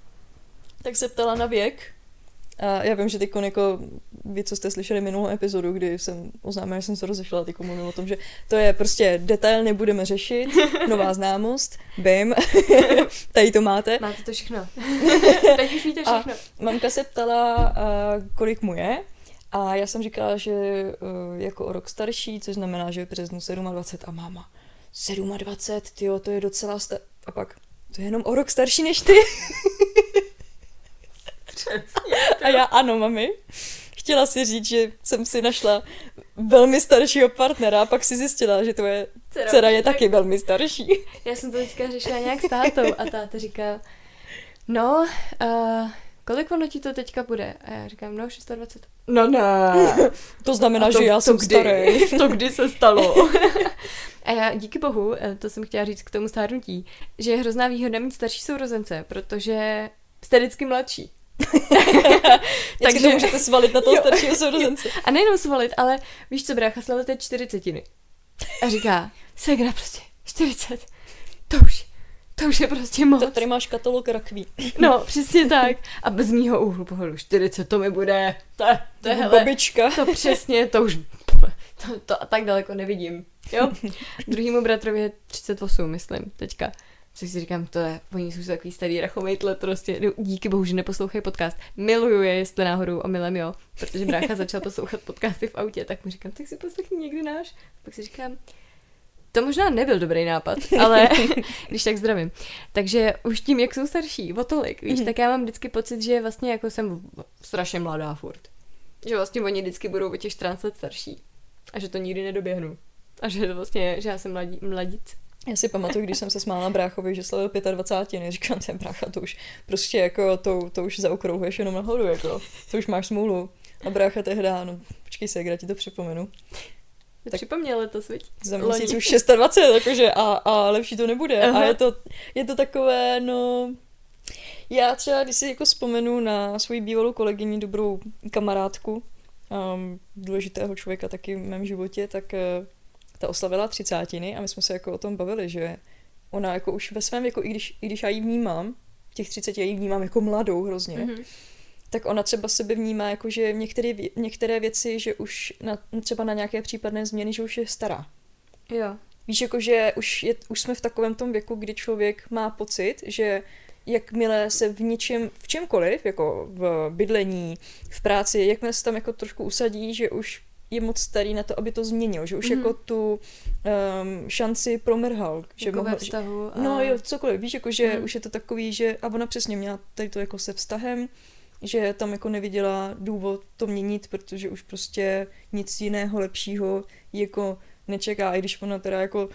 tak se ptala na věk a já vím, že teď jako vy, co jste slyšeli minulou epizodu, kdy jsem oznámila, že jsem se rozešla, teď mluvím o tom, že to je prostě detail, nebudeme řešit, [laughs] nová známost, bim, [laughs] tady to máte. Máte to všechno. [laughs] teď už víte všechno. A mamka se ptala, kolik mu je, a já jsem říkala, že e, jako o rok starší, což znamená, že v březnu 27 a máma 27, tyjo, to je docela sta- A pak, to je jenom o rok starší než ty. Přesně. A já ano, mami. Chtěla si říct, že jsem si našla velmi staršího partnera a pak si zjistila, že tvoje dcera, dcera je taky velmi starší. Já jsem to teďka řešila nějak s tátou a táta říká, no, uh, kolik ono ti to teďka bude? A já říkám, no, 620. No ne. to znamená, to, že já to jsem kdy, starý. [laughs] To kdy se stalo. a já díky bohu, eh, to jsem chtěla říct k tomu stárnutí, že je hrozná výhoda mít starší sourozence, protože jste vždycky mladší. [laughs] Takže to můžete svalit na toho staršího sourozence. A nejenom svalit, ale víš co, brácha slavil teď čtyřicetiny. A říká, segra prostě, 40. To už, to už je prostě moc. To tady máš katalog rakví. No, přesně tak. A bez mýho úhlu pohledu 40 to mi bude. To, to je babička. To přesně, to už to, to tak daleko nevidím. Jo? [laughs] Druhýmu bratrovi je 38, myslím, teďka. Což si říkám, to je, oni jsou takový starý rachomejtle, prostě no, díky bohu, že neposlouchají podcast. Miluju je, jestli náhodou o milem, jo. Protože brácha začal poslouchat podcasty v autě, tak mu říkám, tak si poslechni někdy náš. Pak si říkám, to možná nebyl dobrý nápad, ale [laughs] když tak zdravím. Takže už tím, jak jsou starší, o tolik, víš, mm-hmm. tak já mám vždycky pocit, že vlastně jako jsem strašně mladá furt. Že vlastně oni vždycky budou o těch 14 let starší. A že to nikdy nedoběhnu. A že to vlastně, že já jsem mladí, mladic. Já si pamatuju, když jsem se smála bráchovi, že slavil 25, říkám, ten brácha, to už prostě jako, to, to už zaokrouhuješ jenom nahoru, jako, to už máš smůlu. A brácha tehdy, no, počkej se, já ti to připomenu. Tak připomněl to viď? Za měsíc už 26, jakože a, a lepší to nebude. Aha. A je to, je to takové, no... Já třeba, když si jako vzpomenu na svoji bývalou kolegyni, dobrou kamarádku, um, důležitého člověka taky v mém životě, tak uh, ta oslavila třicátiny a my jsme se jako o tom bavili, že ona jako už ve svém věku, i když, i když já ji vnímám, v těch 30 já ji vnímám jako mladou hrozně, mm-hmm. tak ona třeba sebe vnímá jako, že některé, některé věci, že už na, třeba na nějaké případné změny, že už je stará. Jo. Víš, jako, že už, je, už jsme v takovém tom věku, kdy člověk má pocit, že jakmile se v něčem, v čemkoliv, jako v bydlení, v práci, jakmile se tam jako trošku usadí, že už je moc starý na to, aby to změnil, že už mm-hmm. jako tu um, šanci promrhal. Že jako mohl, vztahu. A... No jo, cokoliv, víš, jako že mm. už je to takový, že, a ona přesně měla tady to jako se vztahem, že tam jako neviděla důvod to měnit, protože už prostě nic jiného lepšího jako nečeká, i když ona teda jako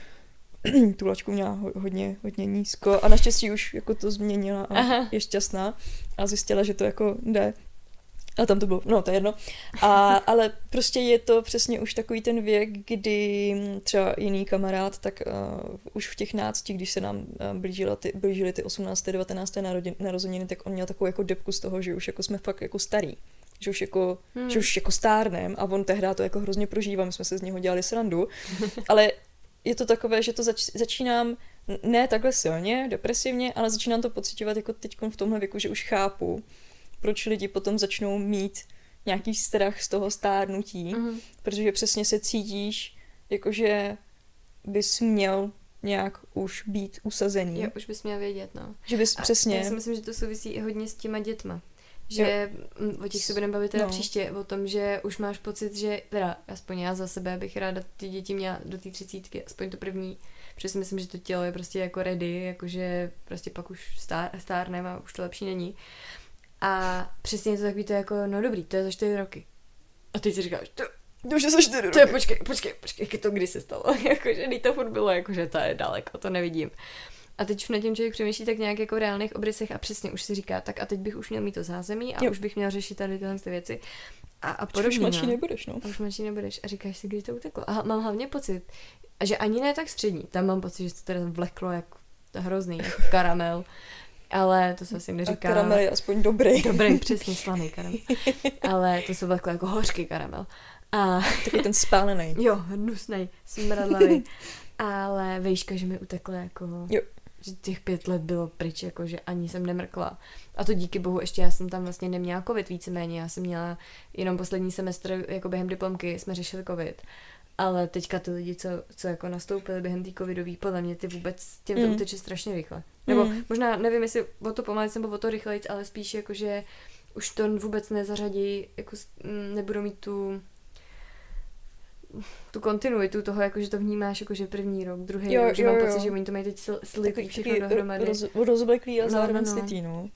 [clears throat] tu lačku měla hodně, hodně nízko a naštěstí už jako to změnila a Aha. je šťastná a zjistila, že to jako jde. A tam to bylo, no to je jedno. A, ale prostě je to přesně už takový ten věk, kdy třeba jiný kamarád, tak uh, už v těch nácti, když se nám uh, blížila ty, blížily ty 18. 19. narozeniny, tak on měl takovou jako depku z toho, že už jako jsme fakt jako starý že už jako, hmm. že už jako stárnem a on tehdy to jako hrozně prožívá, my jsme se z něho dělali srandu, [laughs] ale je to takové, že to zač- začínám ne takhle silně, depresivně, ale začínám to pocitovat jako teď v tomhle věku, že už chápu, proč lidi potom začnou mít nějaký strach z toho stárnutí, Mhm. protože přesně se cítíš, jakože bys měl nějak už být usazený. Jo, už bys měl vědět, no. Že bys A přesně... Já si myslím, že to souvisí i hodně s těma dětma. Že mm, o těch se budeme bavit teda No. příště, o tom, že už máš pocit, že, teda aspoň já za sebe bych ráda ty děti měla do té třicítky, aspoň to první, protože si myslím, že to tělo je prostě jako ready, jakože prostě pak už stár, a už to lepší není. A přesně je to takový to jako, no dobrý, to je za čtyři roky. A teď si říkáš, to, Už je za čtyři to je, roky. počkej, počkej, počkej, jak to kdy se stalo, [laughs] jakože teď to furt bylo, jakože to je daleko, to nevidím. A teď už na tím člověk přemýšlí tak nějak jako v reálných obrysech a přesně už si říká, tak a teď bych už měl mít to zázemí a Jo. už bych měl řešit tady tyhle ty věci. A, a Už podobně. mladší no. nebudeš, no. A už mladší nebudeš. A říkáš si, kdy to uteklo. A mám hlavně pocit, že ani ne tak střední. Tam mám pocit, že to teda vleklo jak to hrozný, jako karamel. Ale to se asi A neříká. karamel je aspoň dobrý. Dobrý, [laughs] přesně slaný karamel. Ale to se vleklo jako hořký karamel. A Takový ten spálený. [laughs] jo, hnusnej, smradlavý. Ale vejška, že mi utekla jako... Jo. Že těch pět let bylo pryč, jako že ani jsem nemrkla. A to díky bohu, ještě já jsem tam vlastně neměla covid víceméně. Já jsem měla jenom poslední semestr, jako během diplomky jsme řešili covid. Ale teďka ty lidi, co, co jako nastoupili během té covidové, podle mě ty vůbec těm to Mm. uteče strašně rychle. Nebo Mm. možná, nevím, jestli o to pomalej nebo o to rychleji, ale spíš jako, že už to vůbec nezařadí, jako mm, nebudou mít tu tu kontinuitu toho, jako že to vnímáš jako že první rok, druhý Jo, rok, že jo, mám jo. pocit, že oni to mají teď sl- slitý všechno takový dohromady. roz, rozvleklý a No, zároveň no, no. slitý, no.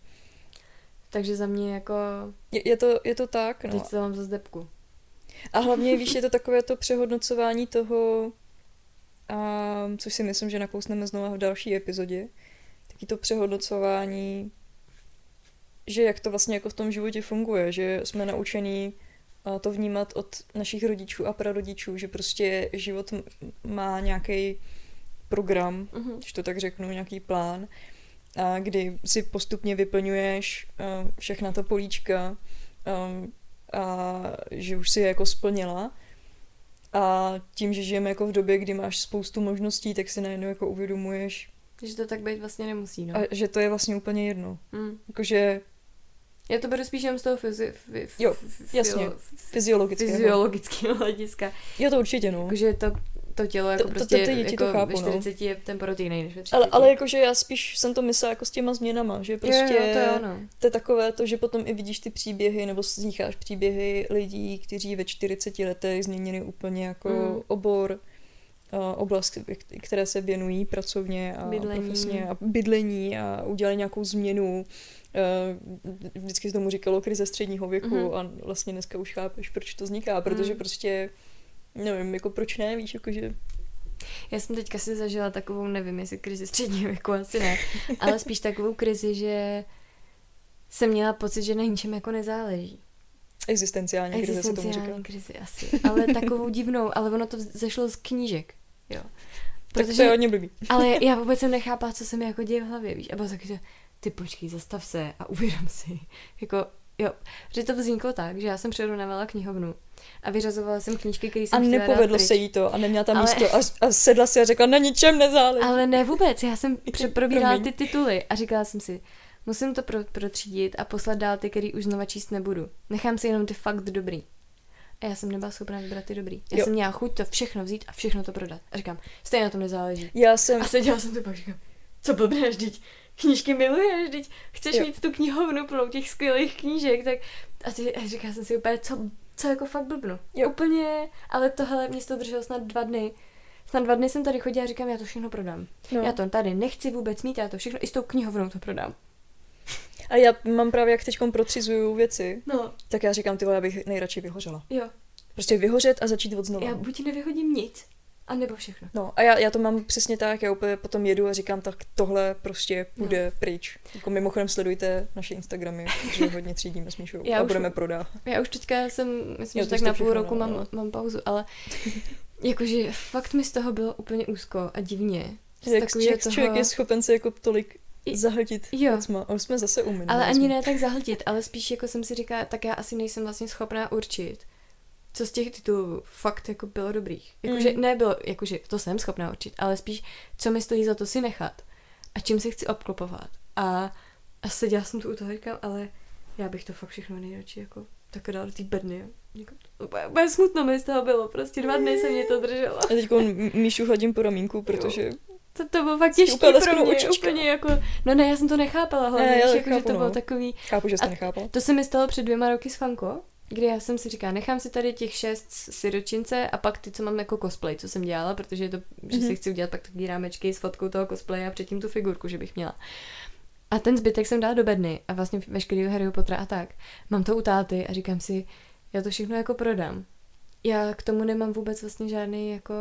Takže za mě jako, Je, je, to, je to tak, no. teď to mám za zdebku. A hlavně, víš, je to takové to přehodnocování toho, a, což si myslím, že nakousneme znovu v další epizodě, taky to přehodnocování, že jak to vlastně jako v tom životě funguje, že jsme naučení to vnímat od našich rodičů a prarodičů, že prostě život má nějaký program, Mhm. když to tak řeknu, nějaký plán, a kdy si postupně vyplňuješ všechna ta políčka a že už si je jako splnila. A tím, že žijeme jako v době, kdy máš spoustu možností, tak si najednou jako uvědomuješ, Že to tak být vlastně nemusí, no. a že to je vlastně úplně jedno. Mm. Jakože Já to beru spíš jenom z toho fyzi- fi- Jo, jasně. fyziologického. fyziologického hlediska. Jo, to určitě, no. Jakože to, to tělo jako To- to- prostě to ty děti jako to chápou, ve no. 40 je ten porod jiný než ve 30. Ale, ale jakože já spíš jsem to myslela jako s těma změnama, že prostě jo, jo, to je ono. To je takové to, že potom i vidíš ty příběhy nebo slycháš příběhy lidí, kteří ve 40 letech změnili úplně jako Mm. obor, a oblast, které se věnují pracovně a Bydlení. profesně a bydlení a udělali nějakou změnu. Eh, Vždycky se tomu říkalo krize středního věku Mhm. a vlastně dneska už chápeš, proč to vzniká, protože Mm. prostě nevím, jako proč ne, víš, jakože Já jsem teďka si zažila takovou, nevím, jestli krizi středního věku, asi ne, ale spíš takovou krizi, že jsem měla pocit, že na ničem jako nezáleží. existenciální krize se tomu říká. Existenciální krizi asi, ale takovou divnou, ale ono to zešlo z knížek, jo. Tak to je hodně blbý. ale já vůbec jsem nechápala, co se mi jako děje v hlavě, víš, a bylo taky, že ty počkej, zastav se a uvědom si, jako Jo, že to vzniklo tak, že já jsem přerovnávala knihovnu a vyřazovala jsem knížky, které A jsem dát nepovedlo se jí to a neměla tam Ale- místo a, a sedla si a řekla, na ničem nezáleží. Ale ne vůbec, já jsem [laughs] probírala ty tituly a říkala jsem si, musím to pro- protřídit a poslat dál ty, který už znova číst nebudu. Nechám si jenom ty fakt dobrý. A já jsem nebyla schopná vybrat ty dobrý. Já Jo. jsem měla chuť to všechno vzít a všechno to prodat. A říkám, stejně na tom nezáleží. Já jsem, A seděla jsem tu pak říkám, co blbneš, teď knížky miluješ, teď chceš Jo. mít tu knihovnu plnou těch skvělých knížek, tak a, ty, a říkala jsem si úplně, co, co jako fakt blbnu. Jo. Úplně, ale tohle mě to drželo snad dva dny. Snad dva dny jsem tady chodila a říkám, já to všechno prodám. no. Já to tady nechci vůbec mít, já to všechno i s tou knihovnou to prodám. A já mám právě, jak teď protřizuju věci, No, tak já říkám, ty já bych nejradši vyhořela. jo. Prostě vyhořet a začít od znova. Já buď nevyhodím nic, a nebo všechno. No a já, já to mám přesně tak, já úplně potom jedu a říkám, tak tohle prostě půjde no. pryč. Jako mimochodem sledujte naše Instagramy, že [laughs] hodně třídíme s Míšou Já a už- budeme prodávat. Já už teďka jsem, myslím, Jo, že tak na půl roku mám, no. mám pauzu, ale [laughs] jakože fakt mi z toho bylo úplně úzko a divně. Jak, takového jak člověk je schopen se jako tolik I- zahltit Jo. A už jsme zase u Ale ani ne tak zahltit, ale spíš jako jsem si říkala, tak já asi nejsem vlastně schopná určit, co z těch titulů fakt jako bylo dobrých. Jakože Mm. nebylo, jakože to jsem schopná určit, ale spíš, co mi stojí za to si nechat a čím se chci obklopovat. A, a seděla jsem tu u toho a říkám, ale já bych to fakt všechno nejradši jako tak dala do té bedny. jo. Jako, úplně, smutno mi z toho bylo, prostě dva dny se mě to drželo. A teď Míšu hladím po ramínku, protože To, to bylo fakt těžké pro mě, očička. úplně jako, no ne, já jsem to nechápala hlavně, Ne, že, jako, že chápu, to bylo no. takový, chápu, že jsi A to nechápal. to se mi stalo před dvěma roky s Fanko, kdy já jsem si říkala, nechám si tady těch šest siročince a pak ty, co mám jako cosplay, co jsem dělala, protože je to, že si Mhm. chci udělat pak takový rámečky s fotkou toho cosplaye a předtím tu figurku, že bych měla. A ten zbytek jsem dala do bedny a vlastně veškerý Harry Pottera a tak. Mám to u táty a říkám si, já to všechno jako prodám. Já k tomu nemám vůbec vlastně žádný jako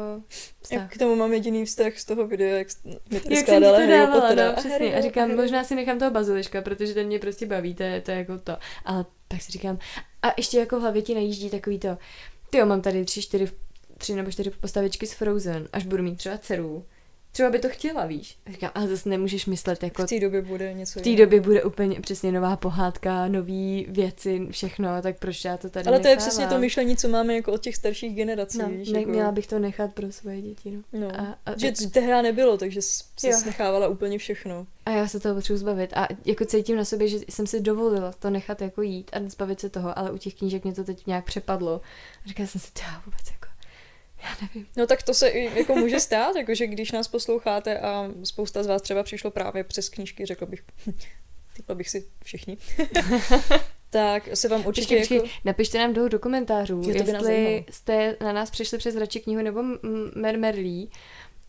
vztah. Jak k tomu mám jediný vztah z toho videa, jak mi tady Jak jsem skládala to Harryho dávala, Pottera. no, přesně. A říkám, Harryho. možná si nechám toho baziliška, protože ten mě prostě baví, to je, to je jako to. Ale pak si říkám, a ještě jako v hlavě ti najíždí takový to, ty mám tady tři, čtyři, tři nebo čtyři postavičky z Frozen, až budu mít třeba dceru. Třeba by to chtěla, víš. A říkám, ale zase nemůžeš myslet jako V té době bude něco v té době bude úplně přesně nová pohádka, nový věci, všechno, tak proč já to tady Ale to je nechávám? přesně to myšlení, co máme jako od těch starších generací, No, víš, ne, jako... měla bych to nechat pro svoje děti, no. No. A, a, Že tehdy nebylo, takže jsi nechávala úplně všechno. A já se toho potřebuji zbavit. A jako cítím na sobě, že jsem si dovolila to nechat jako jít a zbavit se toho, ale u těch knížek mě to teď nějak přepadlo. A říkala jsem si, to já vůbec jako, já nevím. No tak to se jako může stát, jakože když nás posloucháte a spousta z vás třeba přišlo právě přes knížky, řekla bych, [laughs] typla bych si všichni, [laughs] tak se vám určitě Počkej, počkej, jako... napište nám dolů do komentářů, Jo, to jestli jste na nás přišli přes radši knihu nebo Mermerlí,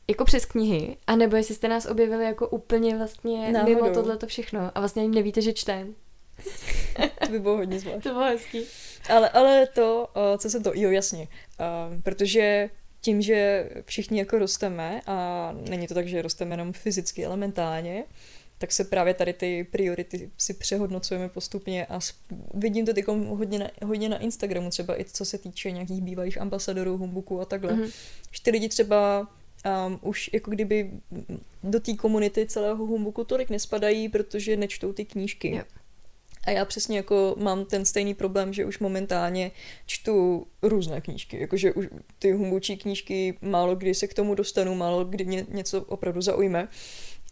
jako přes knihy, anebo jestli jste nás objevili jako úplně vlastně Náhodou. mimo tohleto všechno a vlastně ani nevíte, že čtem. To by bylo hodně zvláštní. To bylo hezký. Ale, ale to, eh, co se to, jo jasně, Eh, protože tím, že všichni jako rosteme a není to tak, že rosteme jenom fyzicky, ale mentálně, tak se právě tady ty priority si přehodnocujeme postupně a vidím to teď hodně na, hodně na Instagramu, třeba i co se týče nějakých bývalých ambasadorů, humbuků a takhle. Mhm. Že ty lidi třeba um, už jako kdyby do té komunity celého humbuku tolik nespadají, protože nečtou ty knížky. Jo. A já přesně jako mám ten stejný problém, že už momentálně čtu různé knížky. Jakože už ty humbučí knížky málo kdy se k tomu dostanu, málo kdy mě něco opravdu zaujme.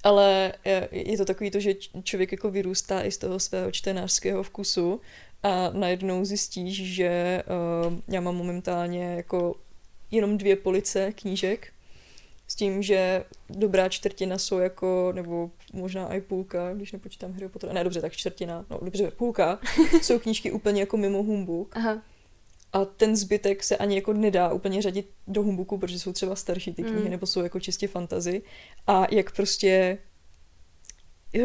Ale je- je to takový to, že člověk jako vyrůstá i z toho svého čtenářského vkusu a najednou zjistíš, že uh, já mám momentálně jako jenom dvě police knížek s tím, že dobrá čtvrtina jsou jako, nebo možná i půlka, když nepočítám Harry Pottera, ne dobře, tak čtvrtina, no dobře, půlka, [laughs] jsou knížky úplně jako mimo humbuk Aha. a ten zbytek se ani jako nedá úplně řadit do humbuku, protože jsou třeba starší ty knihy, Mm. nebo jsou jako čistě fantazy a jak prostě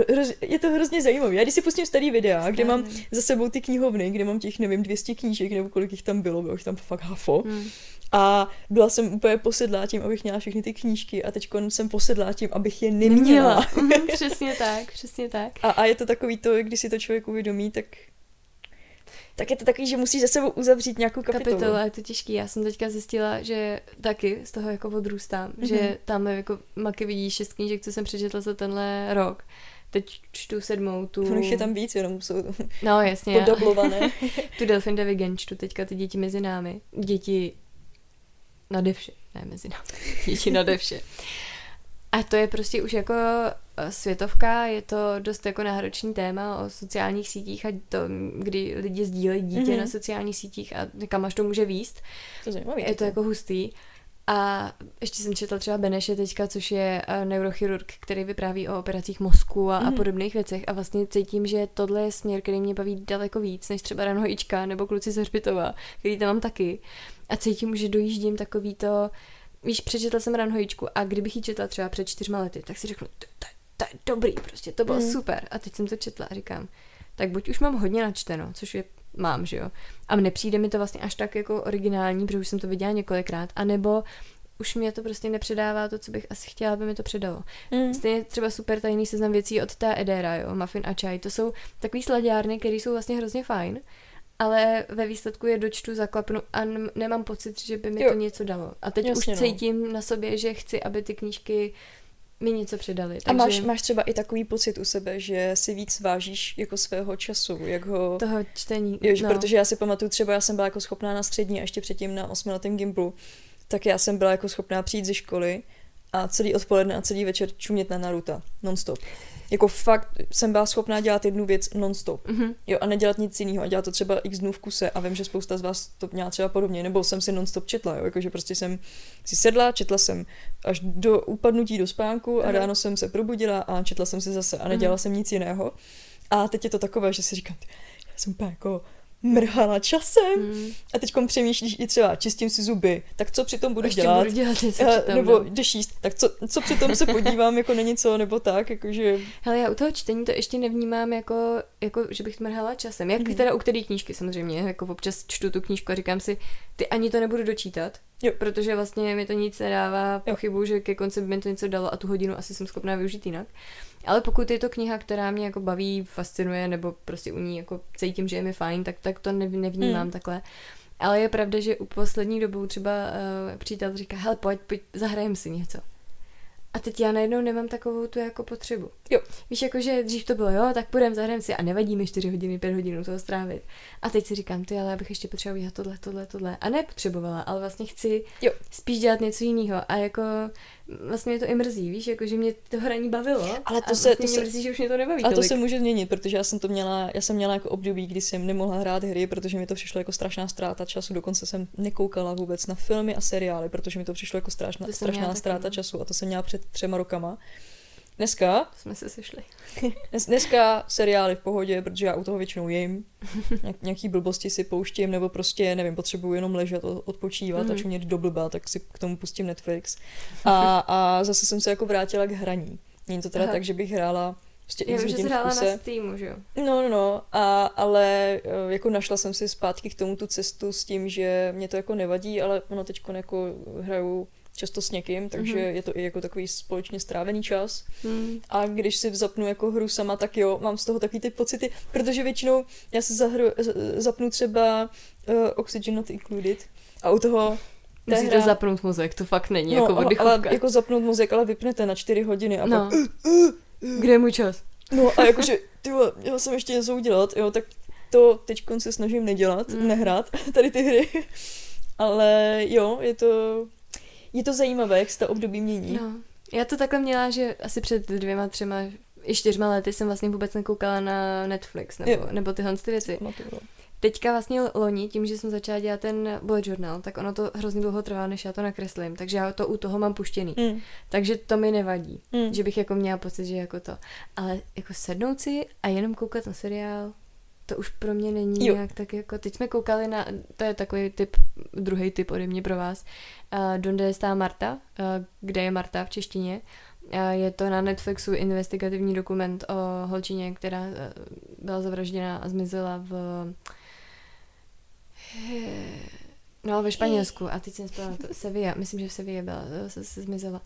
Hroz, je to hrozně zajímavé. Já když si pustím starý videa, kde mám za sebou ty knihovny, kde mám těch, nevím, 200 knížek, nebo kolik jich tam bylo, bylo jich tam fakt hafo. Hmm. A byla jsem úplně posedlá tím, abych měla všechny ty knížky a teď jsem posedlá tím, abych je neměla. Neměla. [laughs] Mhm, přesně tak, přesně tak. A, a je to takový to, když si to člověk uvědomí, tak tak je to takový, že musíš za sebou uzavřít nějakou kapitolu. kapitola, je to těžký. Já jsem teďka zjistila, že taky z toho jako odrůstám, mm-hmm. Mhm. že tam jako maky vidí šest knížek, co jsem přečetla za tenhle rok. Teď čtu sedmou, tu... Ono je tam víc, jenom jsou No jasně, podoblované. [laughs] tu Delfin Devigen čtu teďka ty děti mezi námi. Děti nade vše, ne mezi námi, [laughs] děti nade vše. A to je prostě už jako eh, světovka, je to dost jako náročný téma o sociálních sítích a to, kdy lidi sdílejí dítě Mhm. mm-hmm. na sociálních sítích a kam až to může výst. To. Je to jako hustý. A ještě jsem četla třeba Beneše teďka, což je uh, neurochirurg, který vypráví o operacích mozku a, mm. a Mhm. podobných věcech. A vlastně cítím, že tohle je směr, který mě baví daleko víc, než třeba Ranhojička nebo kluci z Hřbitova, který tam mám taky. A cítím, že dojíždím takový to, víš, přečetla jsem Ranhojičku a kdybych ji četla třeba před čtyřma lety, tak si řeknu, to, je dobrý prostě, to bylo mm. super. A teď jsem to četla a říkám, tak buď už mám hodně načteno, což je mám, že jo. A nepřijde mi to vlastně až tak jako originální, protože už jsem to viděla několikrát, anebo už mě to prostě nepředává to, co bych asi chtěla, aby mi to předalo. Mm. Stejně třeba super tajný seznam věcí od té Edera, jo, Muffin a čaj, to jsou takový sladěrny, které jsou vlastně hrozně fajn, ale ve výsledku je dočtu, zaklapnu a n- nemám pocit, že by mi Jo. to něco dalo. A teď Jasně, už no. cítím na sobě, že chci, aby ty knížky mi něco přidali. A máš, máš třeba i takový pocit u sebe, že si víc vážíš jako svého času, jak ho... Toho čtení, Jo, no. protože já si pamatuju třeba, já jsem byla jako schopná na střední a ještě předtím na osmiletém gimblu, tak já jsem byla jako schopná přijít ze školy a celý odpoledne a celý večer čumět na Naruto, nonstop. Jako fakt jsem byla schopná dělat jednu věc nonstop. Mhm. Jo, a nedělat nic jiného a dělat to třeba x dnů v kuse a vím, že spousta z vás to měla třeba podobně, nebo jsem si nonstop četla, jo, jakože prostě jsem si sedla, četla jsem až do upadnutí do spánku a Aha. ráno jsem se probudila a četla jsem si zase a nedělala jsem nic jiného. A teď je to takové, že si říkám, já jsem úplně jako mrhala časem. Mm. A teď přemýšlíš i třeba, čistím si zuby, tak co přitom budu Ještě dělat? budu dělat něco Eh, přitom, nebo no. jdeš jíst, tak co, co přitom se podívám jako na něco, nebo tak, jakože... Hele, já u toho čtení to ještě nevnímám jako, jako že bych mrhala časem. Jak Mhm. teda u které knížky samozřejmě, jako občas čtu tu knížku a říkám si, ty ani to nebudu dočítat, Jo. protože vlastně mi to nic nedává pochybu, že ke konci by mi to něco dalo a tu hodinu asi jsem schopná využít jinak. Ale pokud je to kniha, která mě jako baví, fascinuje, nebo prostě u ní jako cítím, že je mi fajn, tak, tak to nev, nevnímám Mm. takhle. Ale je pravda, že u poslední dobou třeba uh, přítel říká, hele, pojď, pojď, zahrajem si něco. A teď já najednou nemám takovou tu jako potřebu. Jo. Víš, jakože dřív to bylo, jo, tak půjdem, zahrajeme si a nevadí mi 4 hodiny, 5 hodin toho strávit. A teď si říkám, ty, ale já bych ještě potřebovala dělat tohle, tohle, tohle. A nepotřebovala, ale vlastně chci Jo. spíš dělat něco jiného. A jako vlastně mě to i mrzí, víš, jakože mě to hraní bavilo. Ale to a se- vlastně to mě se- mrzí, že už mě to nebaví A to tolik. se může změnit, protože já jsem to měla, já jsem měla jako období, kdy jsem nemohla hrát hry, protože mi to přišlo jako strašná ztráta času, dokonce jsem nekoukala vůbec na filmy a seriály, protože mi to přišlo jako strašná, strašná taky, ztráta no. času a to jsem měla před třema rokama. Dneska, Jsme se sešli. dnes, dneska seriály v pohodě, protože já u toho většinou jim, Nějak, nějaký blbosti si pouštím, nebo prostě, nevím, potřebuju jenom ležet, odpočívat mm. a čumět do blba, tak si k tomu pustím Netflix. A, a zase jsem se jako vrátila k hraní. Není to teda Aha. tak, že bych hrála prostě Já vím, že jsi hrála na Steamu, že jo? No, no, no, a, ale eh, jako našla jsem si zpátky k tomu tu cestu s tím, že mě to jako nevadí, ale ono teď jako hraju často s někým, takže Mhm. mm-hmm. je to i jako takový společně strávený čas. Hmm. A když si zapnu jako hru sama, tak jo, mám z toho takový ty pocity, protože většinou já si zahru, zapnu třeba uh, Oxygen Not Included a u toho Musíte hra- zapnout mozek, to fakt není no, jako ale oddychovka. jako zapnout mozek, ale vypnete na čtyři hodiny a no. pak Kde je můj čas? No a jakože, ty já jsem ještě něco udělat, jo, tak to teď se snažím nedělat, Mm. mm. nehrát tady ty hry. Ale jo, je to, je to zajímavé, jak se ta období mění. No. Já to takhle měla, že asi před dvěma, třema, i čtyřma lety jsem vlastně vůbec nekoukala na Netflix nebo, Jo. nebo tyhle ty věci. No. Teďka vlastně loni, tím, že jsem začala dělat ten bullet journal, tak ono to hrozně dlouho trvá, než já to nakreslím, takže já to u toho mám puštěný. Mm. Takže to mi nevadí, Mm. že bych jako měla pocit, že jako to. Ale jako sednout si a jenom koukat na seriál, to už pro mě není Jo. nějak tak jako, teď jsme koukali na, to je takový typ, druhý typ ode mě pro vás, uh, Donde está Marta, uh, kde je Marta v češtině. Uh, je to na Netflixu investigativní dokument o holčině, která uh, byla zavražděna a zmizela v No, ve Španělsku. A teď jsem spala to Sevilla. Myslím, že v Sevilla byla, se, se zmizela.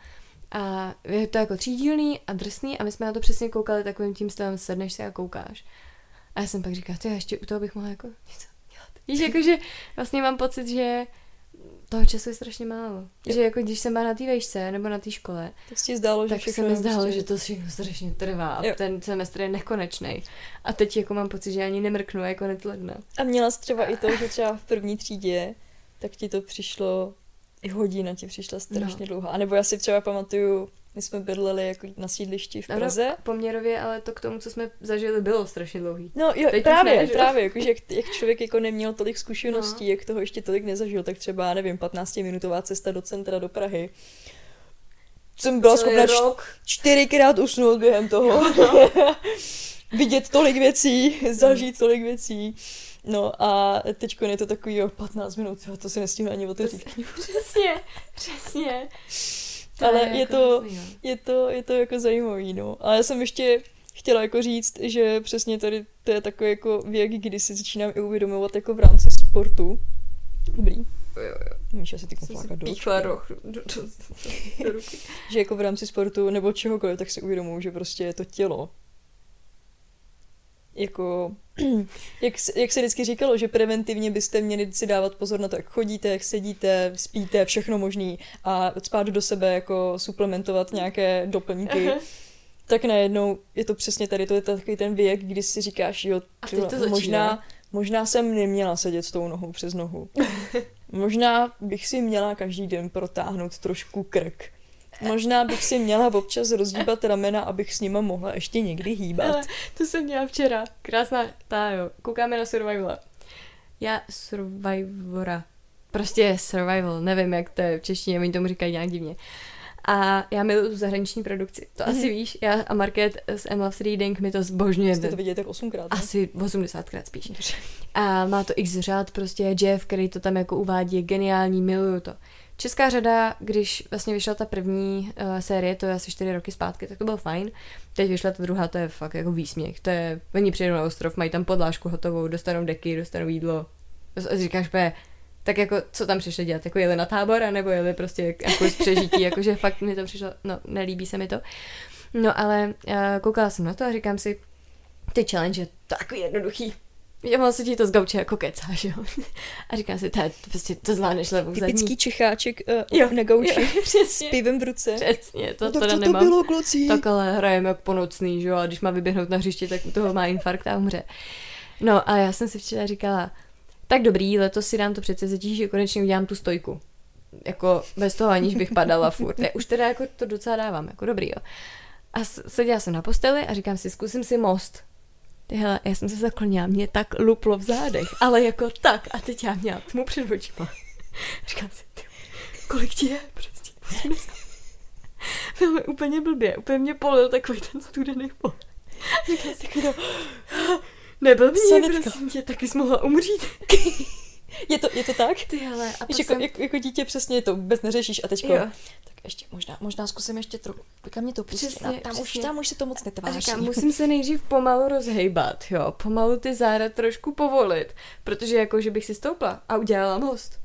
A je to jako třídílný a drsný a my jsme na to přesně koukali takovým tím stylem, sedneš si a koukáš. A já jsem pak říkala, ty ještě u toho bych mohla jako něco dělat. Víš, jakože vlastně mám pocit, že toho času je strašně málo. Jo. Že jako když jsem byla na té vejšce nebo na té škole, Tak si zdálo, že tak se mi je zdálo, prostě- že to všechno strašně trvá a Jo. ten semestr je nekonečný. A teď jako mám pocit, že ani nemrknu, jako konec ledna. A měla jsi třeba i to, že třeba v první třídě, tak ti to přišlo, i hodina ti přišla strašně no. dlouhá. A nebo já si třeba pamatuju, my jsme bydleli jako na sídlišti v Praze. Ano, poměrově, ale to k tomu, co jsme zažili, bylo strašně dlouhý. No jo, Teď právě, ne, že právě, jakože jak, jak člověk jako neměl tolik zkušeností, No. jak toho ještě tolik nezažil, tak třeba, nevím, 15-minutová cesta do centra do Prahy. Jsem byla schopna rok. čtyřikrát usnout během toho. [laughs] Vidět tolik věcí, [laughs] zažít tolik věcí. No a teď je to takový jo, 15 minut, jo, to si nestihnu ani otevřít. si- [laughs] Přesně, přesně. Ale je je jako to- jo. Je to, je to jako zajímavý, no. Ale já jsem ještě chtěla jako říct, že přesně tady to je takový jako věk, kdy si začínám i uvědomovat jako v rámci sportu. Dobrý. Jo, jo. Míša si ty flákat do do, do, do, do ruky. [laughs] Že jako v rámci sportu nebo čehokoliv, tak si uvědomuji, že prostě to tělo jako, [clears throat] jak, jak se vždycky říkalo, že preventivně byste měli si dávat pozor na to, jak chodíte, jak sedíte, spíte, všechno možný a spát do sebe, jako suplementovat nějaké doplňky. Aha. Tak najednou je to přesně tady, to je takový ten věk, kdy si říkáš, jo, A ty teď vole, to začíná. možná, možná jsem neměla sedět s tou nohou přes nohu. [laughs] možná bych si měla každý den protáhnout trošku krk. Možná bych si měla občas rozdíbat ramena, abych s nima mohla ještě někdy hýbat. Ale to jsem měla včera. Krásná, ta jo. Koukáme na Survivala. Já Survivora. Prostě survival, nevím, jak to je v češtině, oni tomu říkají nějak divně. A já miluji tu zahraniční produkci. To asi Mhm. víš, já a Market z M Loves Reading my to zbožňujeme. Jste to viděli tak osmkrát, ne? Asi 80krát spíš. A má to x řád, prostě Jeff, který to tam jako uvádí, je geniální, miluju to. Česká řada, když vlastně vyšla ta první uh, série, to je asi čtyři roky zpátky, tak to bylo fajn. Teď vyšla ta druhá, to je fakt jako výsměch. To je, oni přijedou na ostrov, mají tam podlážku hotovou, dostanou deky, dostanou jídlo. Říkáš, pe, tak jako, co tam přišli dělat? Jako jeli na tábor, nebo jeli prostě jako z přežití, jakože fakt mi to přišlo, no, nelíbí se mi to. No ale uh, koukala jsem na to a říkám si, ty challenge je takový jednoduchý. Já mám se ti to z gauče jako kecáš, jo. A říkám si, to, je- to prostě to zvládneš levou zadní. Typický čecháček uh, Jo, na gauči jo, [laughs] s přesně, pivem v ruce. přesně, to no, teda co to nemám. bylo, kluci? Tak ale hrajeme jak po nocný, že jo, a když má vyběhnout na hřiště, tak u toho má infarkt a umře. No a já jsem si včera říkala, tak dobrý, letos si dám to přece zatíž, že konečně udělám tu stojku. Jako bez toho, aniž bych padala [laughs] furt. Já už teda jako to docela dávám, jako dobrý, jo. A s- seděla jsem na posteli a říkám si, zkusím si most. Ty hele, já jsem se zaklonila, mě tak luplo v zádech, ale jako tak. A teď já měla tmu před očima. [laughs] Říkám si, ty, kolik ti je? Prostě 80. Bylo mi úplně blbě, úplně mě polil takový ten studený pot. Říkám si, jako, nebyl mě, prosím tě, taky jsi mohla umřít. [laughs] Je to, je to tak? Ty hele, a Víš, jako, jsem... jako, jako dítě přesně to vůbec neřešíš a teďko, Jo. tak ještě možná, možná zkusím ještě trochu, kam mě to pustí, Přesně, tam, tam, už, přesně. tam už se to moc A netváří. říkám, [laughs] musím se nejdřív pomalu rozhejbat, jo, pomalu ty záda trošku povolit, protože jako, že bych si stoupla a udělala most.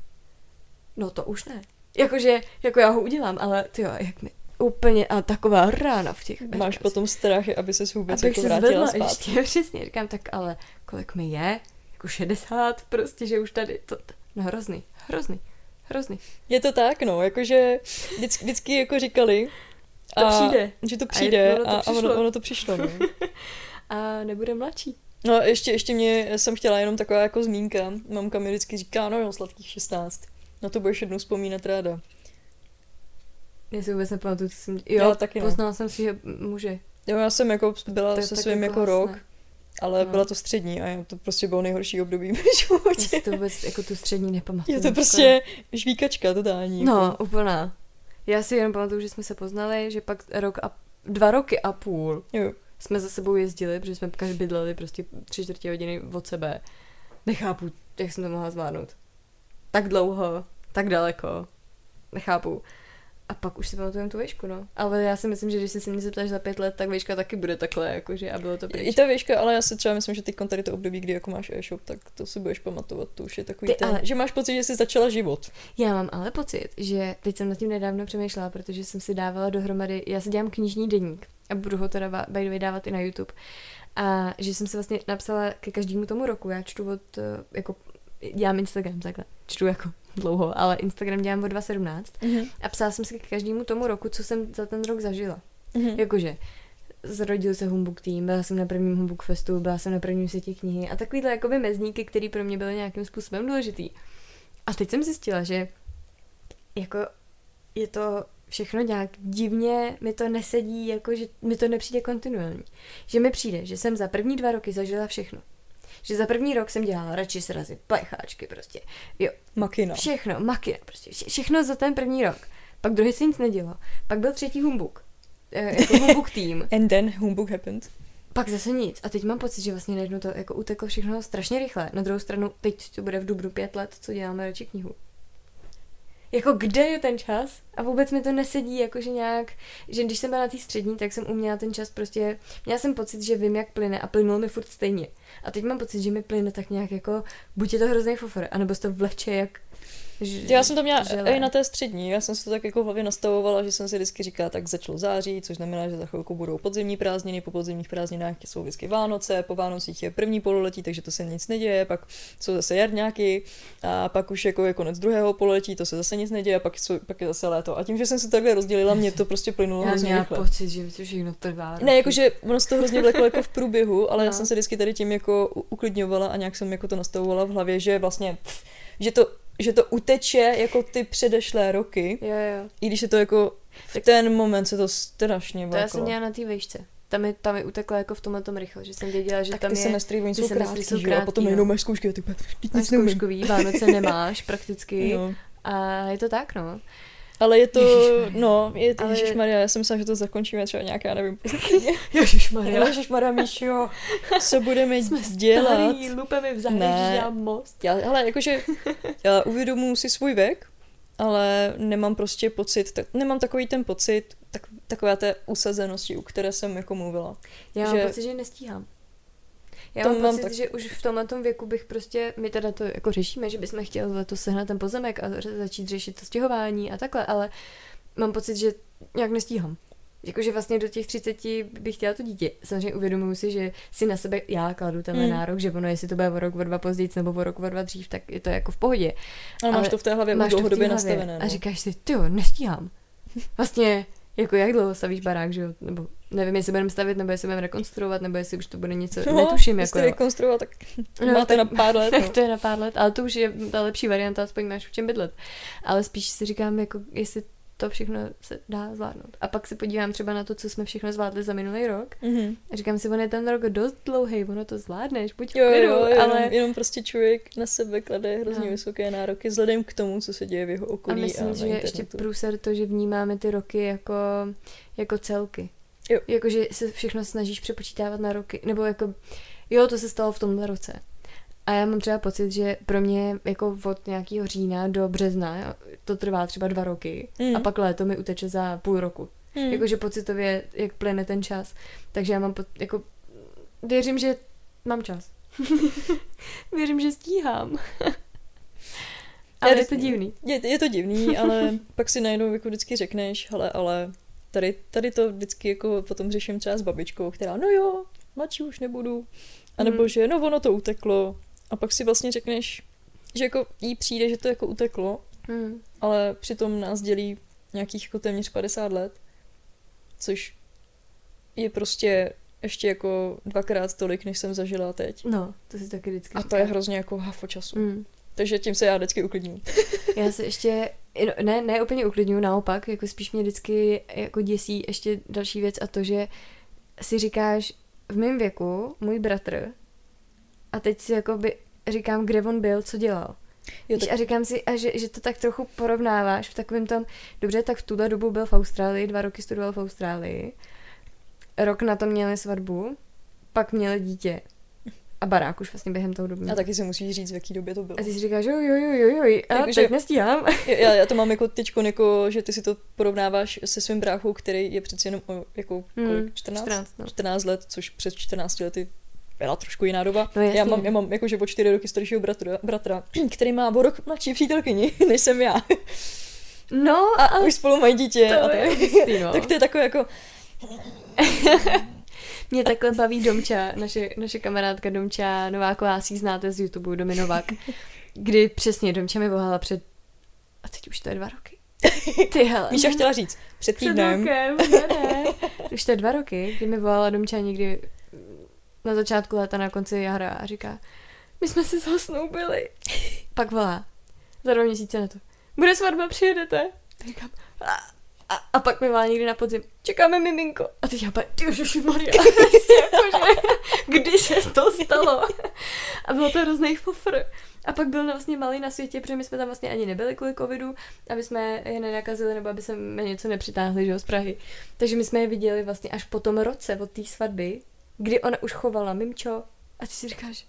No to už ne. Jakože, jako já ho udělám, ale ty jo, jak mi úplně, a taková rána v těch. Máš říkám potom strach, aby se vůbec abych jako se vrátila zvedla zpátky. ještě, [laughs] přesně, říkám, tak ale kolik mi je? Jako 60, prostě, že už tady, to, no hrozný, hrozný, hrozný. Je to tak, no, jakože vždycky, vždycky jako říkali, To a, přijde. že to A přijde ono to a, a ono, ono to přišlo. No. [laughs] A nebude mladší. No ještě, ještě mě, jsem chtěla jenom taková jako zmínka. Mamka mi vždycky říká, no jo, sladkých 16. Na to budeš jednou vzpomínat ráda. Já si vůbec nepamatuju, co jsem... Já Jo, taky ne. poznala jsem si, že může. Jo, já jsem jako byla To se svým jako jako rok, hasné. Ale No. byla to střední a to prostě bylo nejhorší období v Já životě. si to vůbec jako tu střední nepamatuju. Je to prostě žvíkačka totální. jako. No, úplná. Já si jenom pamatuju, že jsme se poznali, že pak rok a dva roky a půl Jo. jsme za sebou jezdili, protože jsme každý bydleli prostě tři čtvrtě hodiny od sebe. Nechápu, jak jsem to mohla zvládnout. Tak dlouho, tak daleko. Nechápu. A pak už si pamatuju tu výšku, no. Ale já si myslím, že když si se mě zeptáš za pět let, tak výška taky bude takhle, jakože a bylo to pryč. I ta výška, ale já si třeba myslím, že teď tady to období, kdy jako máš e-shop, tak to si budeš pamatovat, to už je takový Ty, ten, ale- že máš pocit, že jsi začala život. Já mám ale pocit, že teď jsem nad tím nedávno přemýšlela, protože jsem si dávala dohromady, já si dělám knižní deník a budu ho teda by the way dávat i na YouTube. A že jsem si vlastně napsala ke každému tomu roku, já čtu od, eh, jako, dělám Instagram takhle, čtu jako dlouho, ale Instagram dělám od 2017 Mhm. a psala jsem si ke každému tomu roku, co jsem za ten rok zažila. Mhm. Jakože zrodil se Humbug Team, byla jsem na prvním Humbug Festu, byla jsem na prvním světě knihy a takovýhle jakoby mezníky, které pro mě byly nějakým způsobem důležitý. A teď jsem zjistila, že jako je to všechno nějak divně, mi to nesedí, jako že mi to nepřijde kontinuální. Že mi přijde, že jsem za první dva roky zažila všechno. Že za první rok jsem dělala radši srazy, plecháčky prostě. Jo, Makina. všechno, makina, prostě vše, všechno za ten první rok. Pak druhý se nic nedělo. Pak byl třetí humbuk. E, jako humbuk tým. [laughs] And then humbug happened. Pak zase nic. A teď mám pocit, že vlastně najednou to jako uteklo všechno strašně rychle. Na druhou stranu, teď to bude v dubnu pět let, co děláme radši knihu. Jako kde je ten čas? A vůbec mi to nesedí, jakože nějak, že když jsem byla na té střední, tak jsem uměla ten čas prostě, měla jsem pocit, že vím, jak plyne a plynul mi furt stejně. A teď mám pocit, že mi plyne tak nějak jako, buď je to hrozný fofor, anebo se to vleče jak Ž- Já jsem to měla žele. i na té střední, já jsem si to tak jako v hlavě nastavovala, že jsem si vždycky říkala, tak začalo září, což znamená, že za chvilku budou podzimní prázdniny, po podzimních prázdninách jsou vždycky Vánoce, po Vánocích je první pololetí, takže to se nic neděje, pak jsou zase jarňáky a pak už jako je konec druhého pololetí, to se zase nic neděje a pak, jsou, pak je zase léto. A tím, že jsem to takhle rozdělila, mě to prostě plynulo Já hrozně rychle. pocit, že to všechno trvá. Ne, jakože ono se to hrozně vleklo jako v průběhu, ale no. já jsem se vždycky tady tím jako uklidňovala a nějak jsem jako to nastavovala v hlavě, že vlastně, pff, že to, že to uteče jako ty předešlé roky, Jo, jo. i když je to jako v ten moment se to strašně To já jsem měla na té vejšce. Tam mi, tam mi utekla jako v tomhle tom rychle, že jsem věděla, že tak tam ty je semestry, oni jsou krátký, jsou jo, a krátký, potom no. jenom máš zkoušky a ty úplně, nic zkouškový, Vánoce nemáš prakticky [laughs] No. a je to tak, no. Ale je to, Ježišmarja. no, je, Ale- Ježišmarja, já jsem myslela, že to zakončíme třeba nějak, já nevím, [laughs] Ježišmarja. Ježišmarja, Míšo, co budeme dělat? Starý, lupemi v Ne. most. Já, hele, jakože já uvědomuji si svůj věk, ale nemám prostě pocit, tak, nemám takový ten pocit, tak, takové té usazenosti, u které jsem jako mluvila. Já mám že- pocit, že nestíhám. Já To mám mám pocit, tak- že už v tomhle tom věku bych prostě, my teda to jako řešíme, že bychom chtěli letos sehnat ten pozemek a začít řešit to stěhování a takhle, ale mám pocit, že nějak nestíhám. Jakože vlastně do těch 30 bych chtěla to dítě. Samozřejmě uvědomuji si, že si na sebe já kladu tenhle Hmm. nárok, že ono, jestli to bude o rok, o dva později nebo o rok, o dva dřív, tak je to jako v pohodě. Ale, máš Ale to v té hlavě Máš to dlouhodobě nastavené. A No. říkáš si, ty nestíhám. [laughs] Vlastně, jako jak dlouho stavíš barák, že jo? Nebo nevím, jestli budeme stavit, nebo jestli budeme rekonstruovat, nebo jestli už to bude něco, no, netuším, jako rekonstruovat, tak [laughs] No, máte tak- na pár let. Tak [laughs] No. to je na pár let, ale to už je ta lepší varianta, aspoň máš v čem bydlet. Ale spíš si říkám, jako jestli to všechno se dá zvládnout. A pak se podívám třeba na to, co jsme všechno zvládli za minulý rok. Mhm. A říkám si, on je ten rok dost dlouhý, ono to zvládneš, buď Jo, klidu, jo, jenom, ale... jenom prostě člověk na sebe klade hrozně No. vysoké nároky vzhledem k tomu, co se děje v jeho A okolí a, myslím, na že je ještě internetu. průser to, že vnímáme ty roky jako, jako celky. Jo. Jakože se všechno snažíš přepočítávat na roky. Nebo jako, jo, to se stalo v tomhle roce. A já mám třeba pocit, že pro mě jako od nějakého října do března to trvá třeba dva roky Mm. a pak léto mi uteče za půl roku. Hmm. Jakože pocitově, jak plyne ten čas. Takže já mám, po, jako, věřím, že mám čas. [laughs] věřím, že stíhám. [laughs] Ale je to divný. Je, je to divný, [laughs] ale pak si najednou jako vždycky řekneš, hele, ale tady, tady to vždycky jako potom řeším třeba s babičkou, která, no jo, mladší už nebudu. A nebo Hmm. že, no ono to uteklo. A pak si vlastně řekneš, že jako jí přijde, že to jako uteklo, Hmm. ale přitom nás dělí nějakých jako téměř 50 let, což je prostě ještě jako dvakrát tolik, než jsem zažila teď. No, to si taky vždycky A to je hrozně jako hafo času. Mm. Takže tím se já vždycky uklidním. [laughs] Já se ještě, ne, ne úplně uklidňuji, naopak, jako spíš mě vždycky jako děsí ještě další věc a to, že si říkáš, v mém věku, můj bratr, a teď si jakoby říkám, kde on byl, co dělal. Jo, tak, A říkám si, a že, že to tak trochu porovnáváš v takovém tom, dobře, tak v tuhle dobu byl v Austrálii, dva roky studoval v Austrálii, rok na to měli svatbu, pak měli dítě a barák už vlastně během toho doby. a taky si musíš říct, v jaký době to bylo. a ty si říkáš, jo, jo, jo, jo, jo, a Jakože- teď nestíhám. [laughs] Já, já to mám jako teď, jako, že ty si to porovnáváš se svým bráchou, který je přeci jenom o, jako Hmm, kolik, 14? 14, no. 14 let, což před 14 lety byla trošku jiná doba. No jasně. já mám, já mám jakože o 4 roky staršího bratra, bratra, [clears throat] který má o rok mladší přítelkyni, [laughs] než jsem já. No, A, a už spolu mají dítě. to a je tak. hustý, no. [laughs] tak to je takové jako, [laughs] Mě takhle baví Domča, naše, naše kamarádka Domča Nováková, si ji znáte z YouTube, Dominovak, kdy přesně Domča mi volala před, a teď už to je dva roky. Ty hele. Míša chtěla říct, před před týdnem. rokem, ne, ne. Už to je dva roky, kdy mi volala Domča někdy na začátku léta, na konci jara a říká, my jsme si zasnoubili. [laughs] Pak volá, za dva měsíce na to, bude svatba, přijedete? A říkám, a, a, a pak mi volá někdy na podzim, čekáme miminko. A teď já pak, ty Maria, [laughs] jakože, [laughs] kdy se to stalo? A bylo to hrozný fofr. A pak byl vlastně malý na světě, protože my jsme tam vlastně ani nebyli kvůli covidu, aby jsme je nenakazili nebo aby se mi něco nepřitáhli že jo, z Prahy. Takže my jsme je viděli vlastně až po tom roce od té svatby, kdy ona už chovala mimčo a ty si říkáš,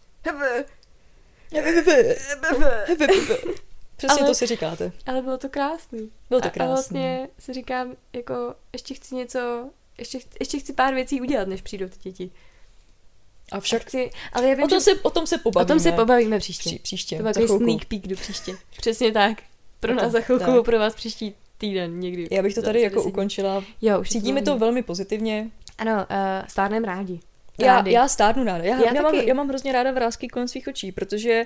Přesně Ale- to si říkáte. ale bylo to krásný. Bylo to A, a krásné. vlastně si říkám, jako ještě chci něco, ještě, ještě chci pár věcí udělat, než přijdou ty děti. A však Chci, ale já vím, o tom, že... se, o tom se o pobavíme. tom se pobavíme příště. Pří, příště. To byl za takový sneak peek do příště. Přesně tak. Pro nás za chvilku, tak. pro vás příští týden někdy. Já bych to tady jako ukončila. Jo, už Cítíme to velmi. pozitivně. Ano, uh, stárnem rádi. Já, já stárnu ráda. Já, Já já, mám, já mám hrozně ráda vrázky kolem svých očí, protože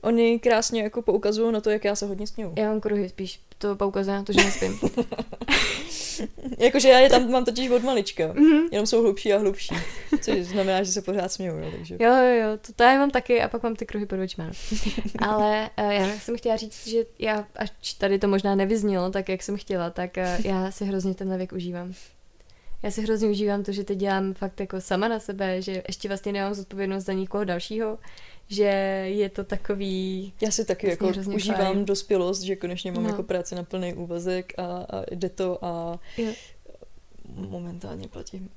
oni krásně jako poukazují na to, jak já se hodně směju. Já mám kruhy, spíš to poukazuje na to, že nespím. [laughs] Jakože já je tam mám totiž od malička. Mhm. Jenom jsou hlubší a hlubší. Což znamená, že se pořád směju, jo, takže. Jo, jo, jo, to, to já mám taky a pak mám ty kruhy pod očima. no. [laughs] Ale uh, já jsem chtěla říct, že já, až tady to možná nevyznělo tak, jak jsem chtěla, tak uh, já si hrozně tenhle věk užívám. Já si hrozně užívám to, že teď dělám fakt jako sama na sebe, že ještě vlastně nemám zodpovědnost za nikoho dalšího, že je to takový... Já si taky Vlastně jako užívám fajn. dospělost, že konečně mám No. jako práci na plný úvazek a, a jde to a Jo. momentálně platím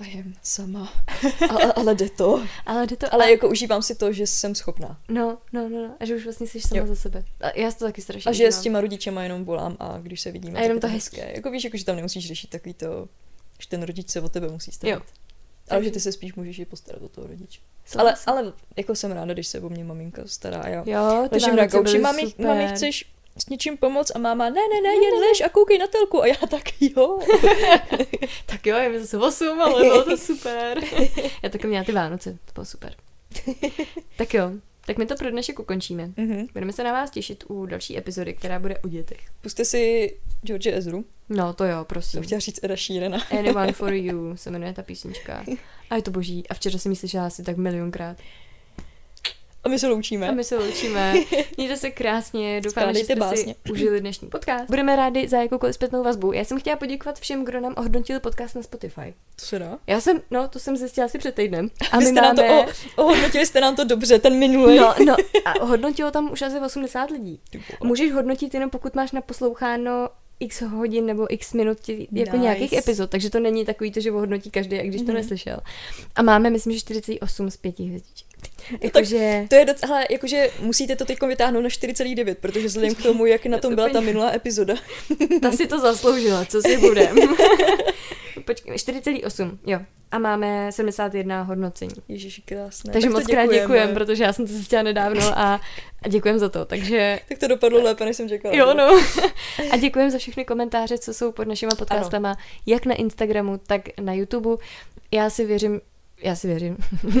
nájem sama. [laughs] Ale, ale jde to. Ale jde to... Ale jako užívám si to, že jsem schopná. No, no, no, no. A že už vlastně jsi sama Jo. za sebe. A já si to taky strašně A že s těma rodičema jenom volám a když se vidíme, A jenom tak je to hezké. Jako víš, jako, že tam nemusíš řešit takový to, že ten rodič se o tebe musí starat. Jo. Ale že ty se spíš můžeš i postarat o toho rodiče. Ale, ale jako jsem ráda, když se o mě maminka stará já Jo, ležím na gauči, mami, super. mami, chceš s něčím pomoct? A máma, ne, ne, ne, jen lež a koukej na telku. A já tak, jo. [laughs] Tak jo, je mi zase 8, ale bylo to [laughs] super. Já taky měla ty Vánoce, to bylo super. tak jo, tak my to pro dnešek ukončíme. Mhm. Budeme se na vás těšit u další epizody, která bude o dětech. Puste si George Ezru, No to jo, prosím. chtěla říct Eda Sheerana. Anyone for [laughs] you se jmenuje ta písnička. A je to boží. A včera jsem ji slyšela asi tak milionkrát. A my se loučíme. A my se loučíme. [laughs] Mějte se krásně. Doufám, že jste básně. si užili dnešní [laughs] podcast. Budeme rádi za jakoukoliv zpětnou vazbu. Já jsem chtěla poděkovat všem, kdo nám ohodnotili podcast na Spotify. To se dá. Já jsem, no, to jsem zjistila asi před týdnem. A Vy my jste máme... nám to, o, ohodnotili jste nám to dobře, ten minulý. No, no, [laughs] a hodnotilo tam už asi 80 lidí. Můžeš hodnotit jenom pokud máš naposloucháno x hodin nebo x minut tě, jako Nice. nějakých epizod, takže to není takový to, že ohodnotí každý, i když to Mhm. neslyšel. A máme, myslím, že 48 z 5 hvězdiček. tak Jakože... To je docela, hele, jakože musíte to teď vytáhnout na 4,9, protože vzhledem k tomu, jak na tom byla ta minulá epizoda. Ta si to zasloužila, co si budem. [laughs] Počkej, 4,8, jo. A máme 71 hodnocení. Ježiši, krásné. Takže tak moc krát děkujeme. děkujem, protože já jsem to zjistila nedávno a, a děkujem za to. Takže Tak to dopadlo lépe, než jsem čekala. Jo, no. A děkujem za všechny komentáře, co jsou pod našimi podcastama, jak na Instagramu, tak na YouTube. Já si věřím, já si věřím, [laughs] [laughs]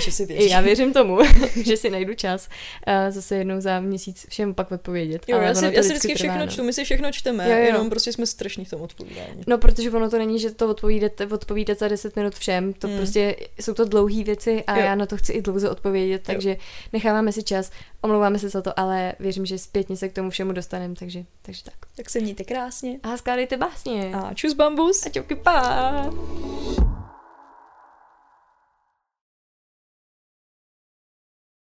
že si já věřím tomu, [laughs] že si najdu čas uh, zase jednou za měsíc všem pak odpovědět. Jo, ale já si, já si vždycky vždycky trvá, všechno no. čtu, my si všechno čteme, Jo, jo. jenom prostě jsme strašní v tom odpovídání. No, protože ono to není, že to odpovídáte, odpovídat za 10 minut všem, to Mm. prostě jsou to dlouhé věci a Jo. já na to chci i dlouze odpovědět, takže necháváme si čas, omlouváme se za to, ale věřím, že zpětně se k tomu všemu dostaneme, takže, takže tak. Tak se mějte krásně. A skládejte básně. A čus bambus. A čauky, pa!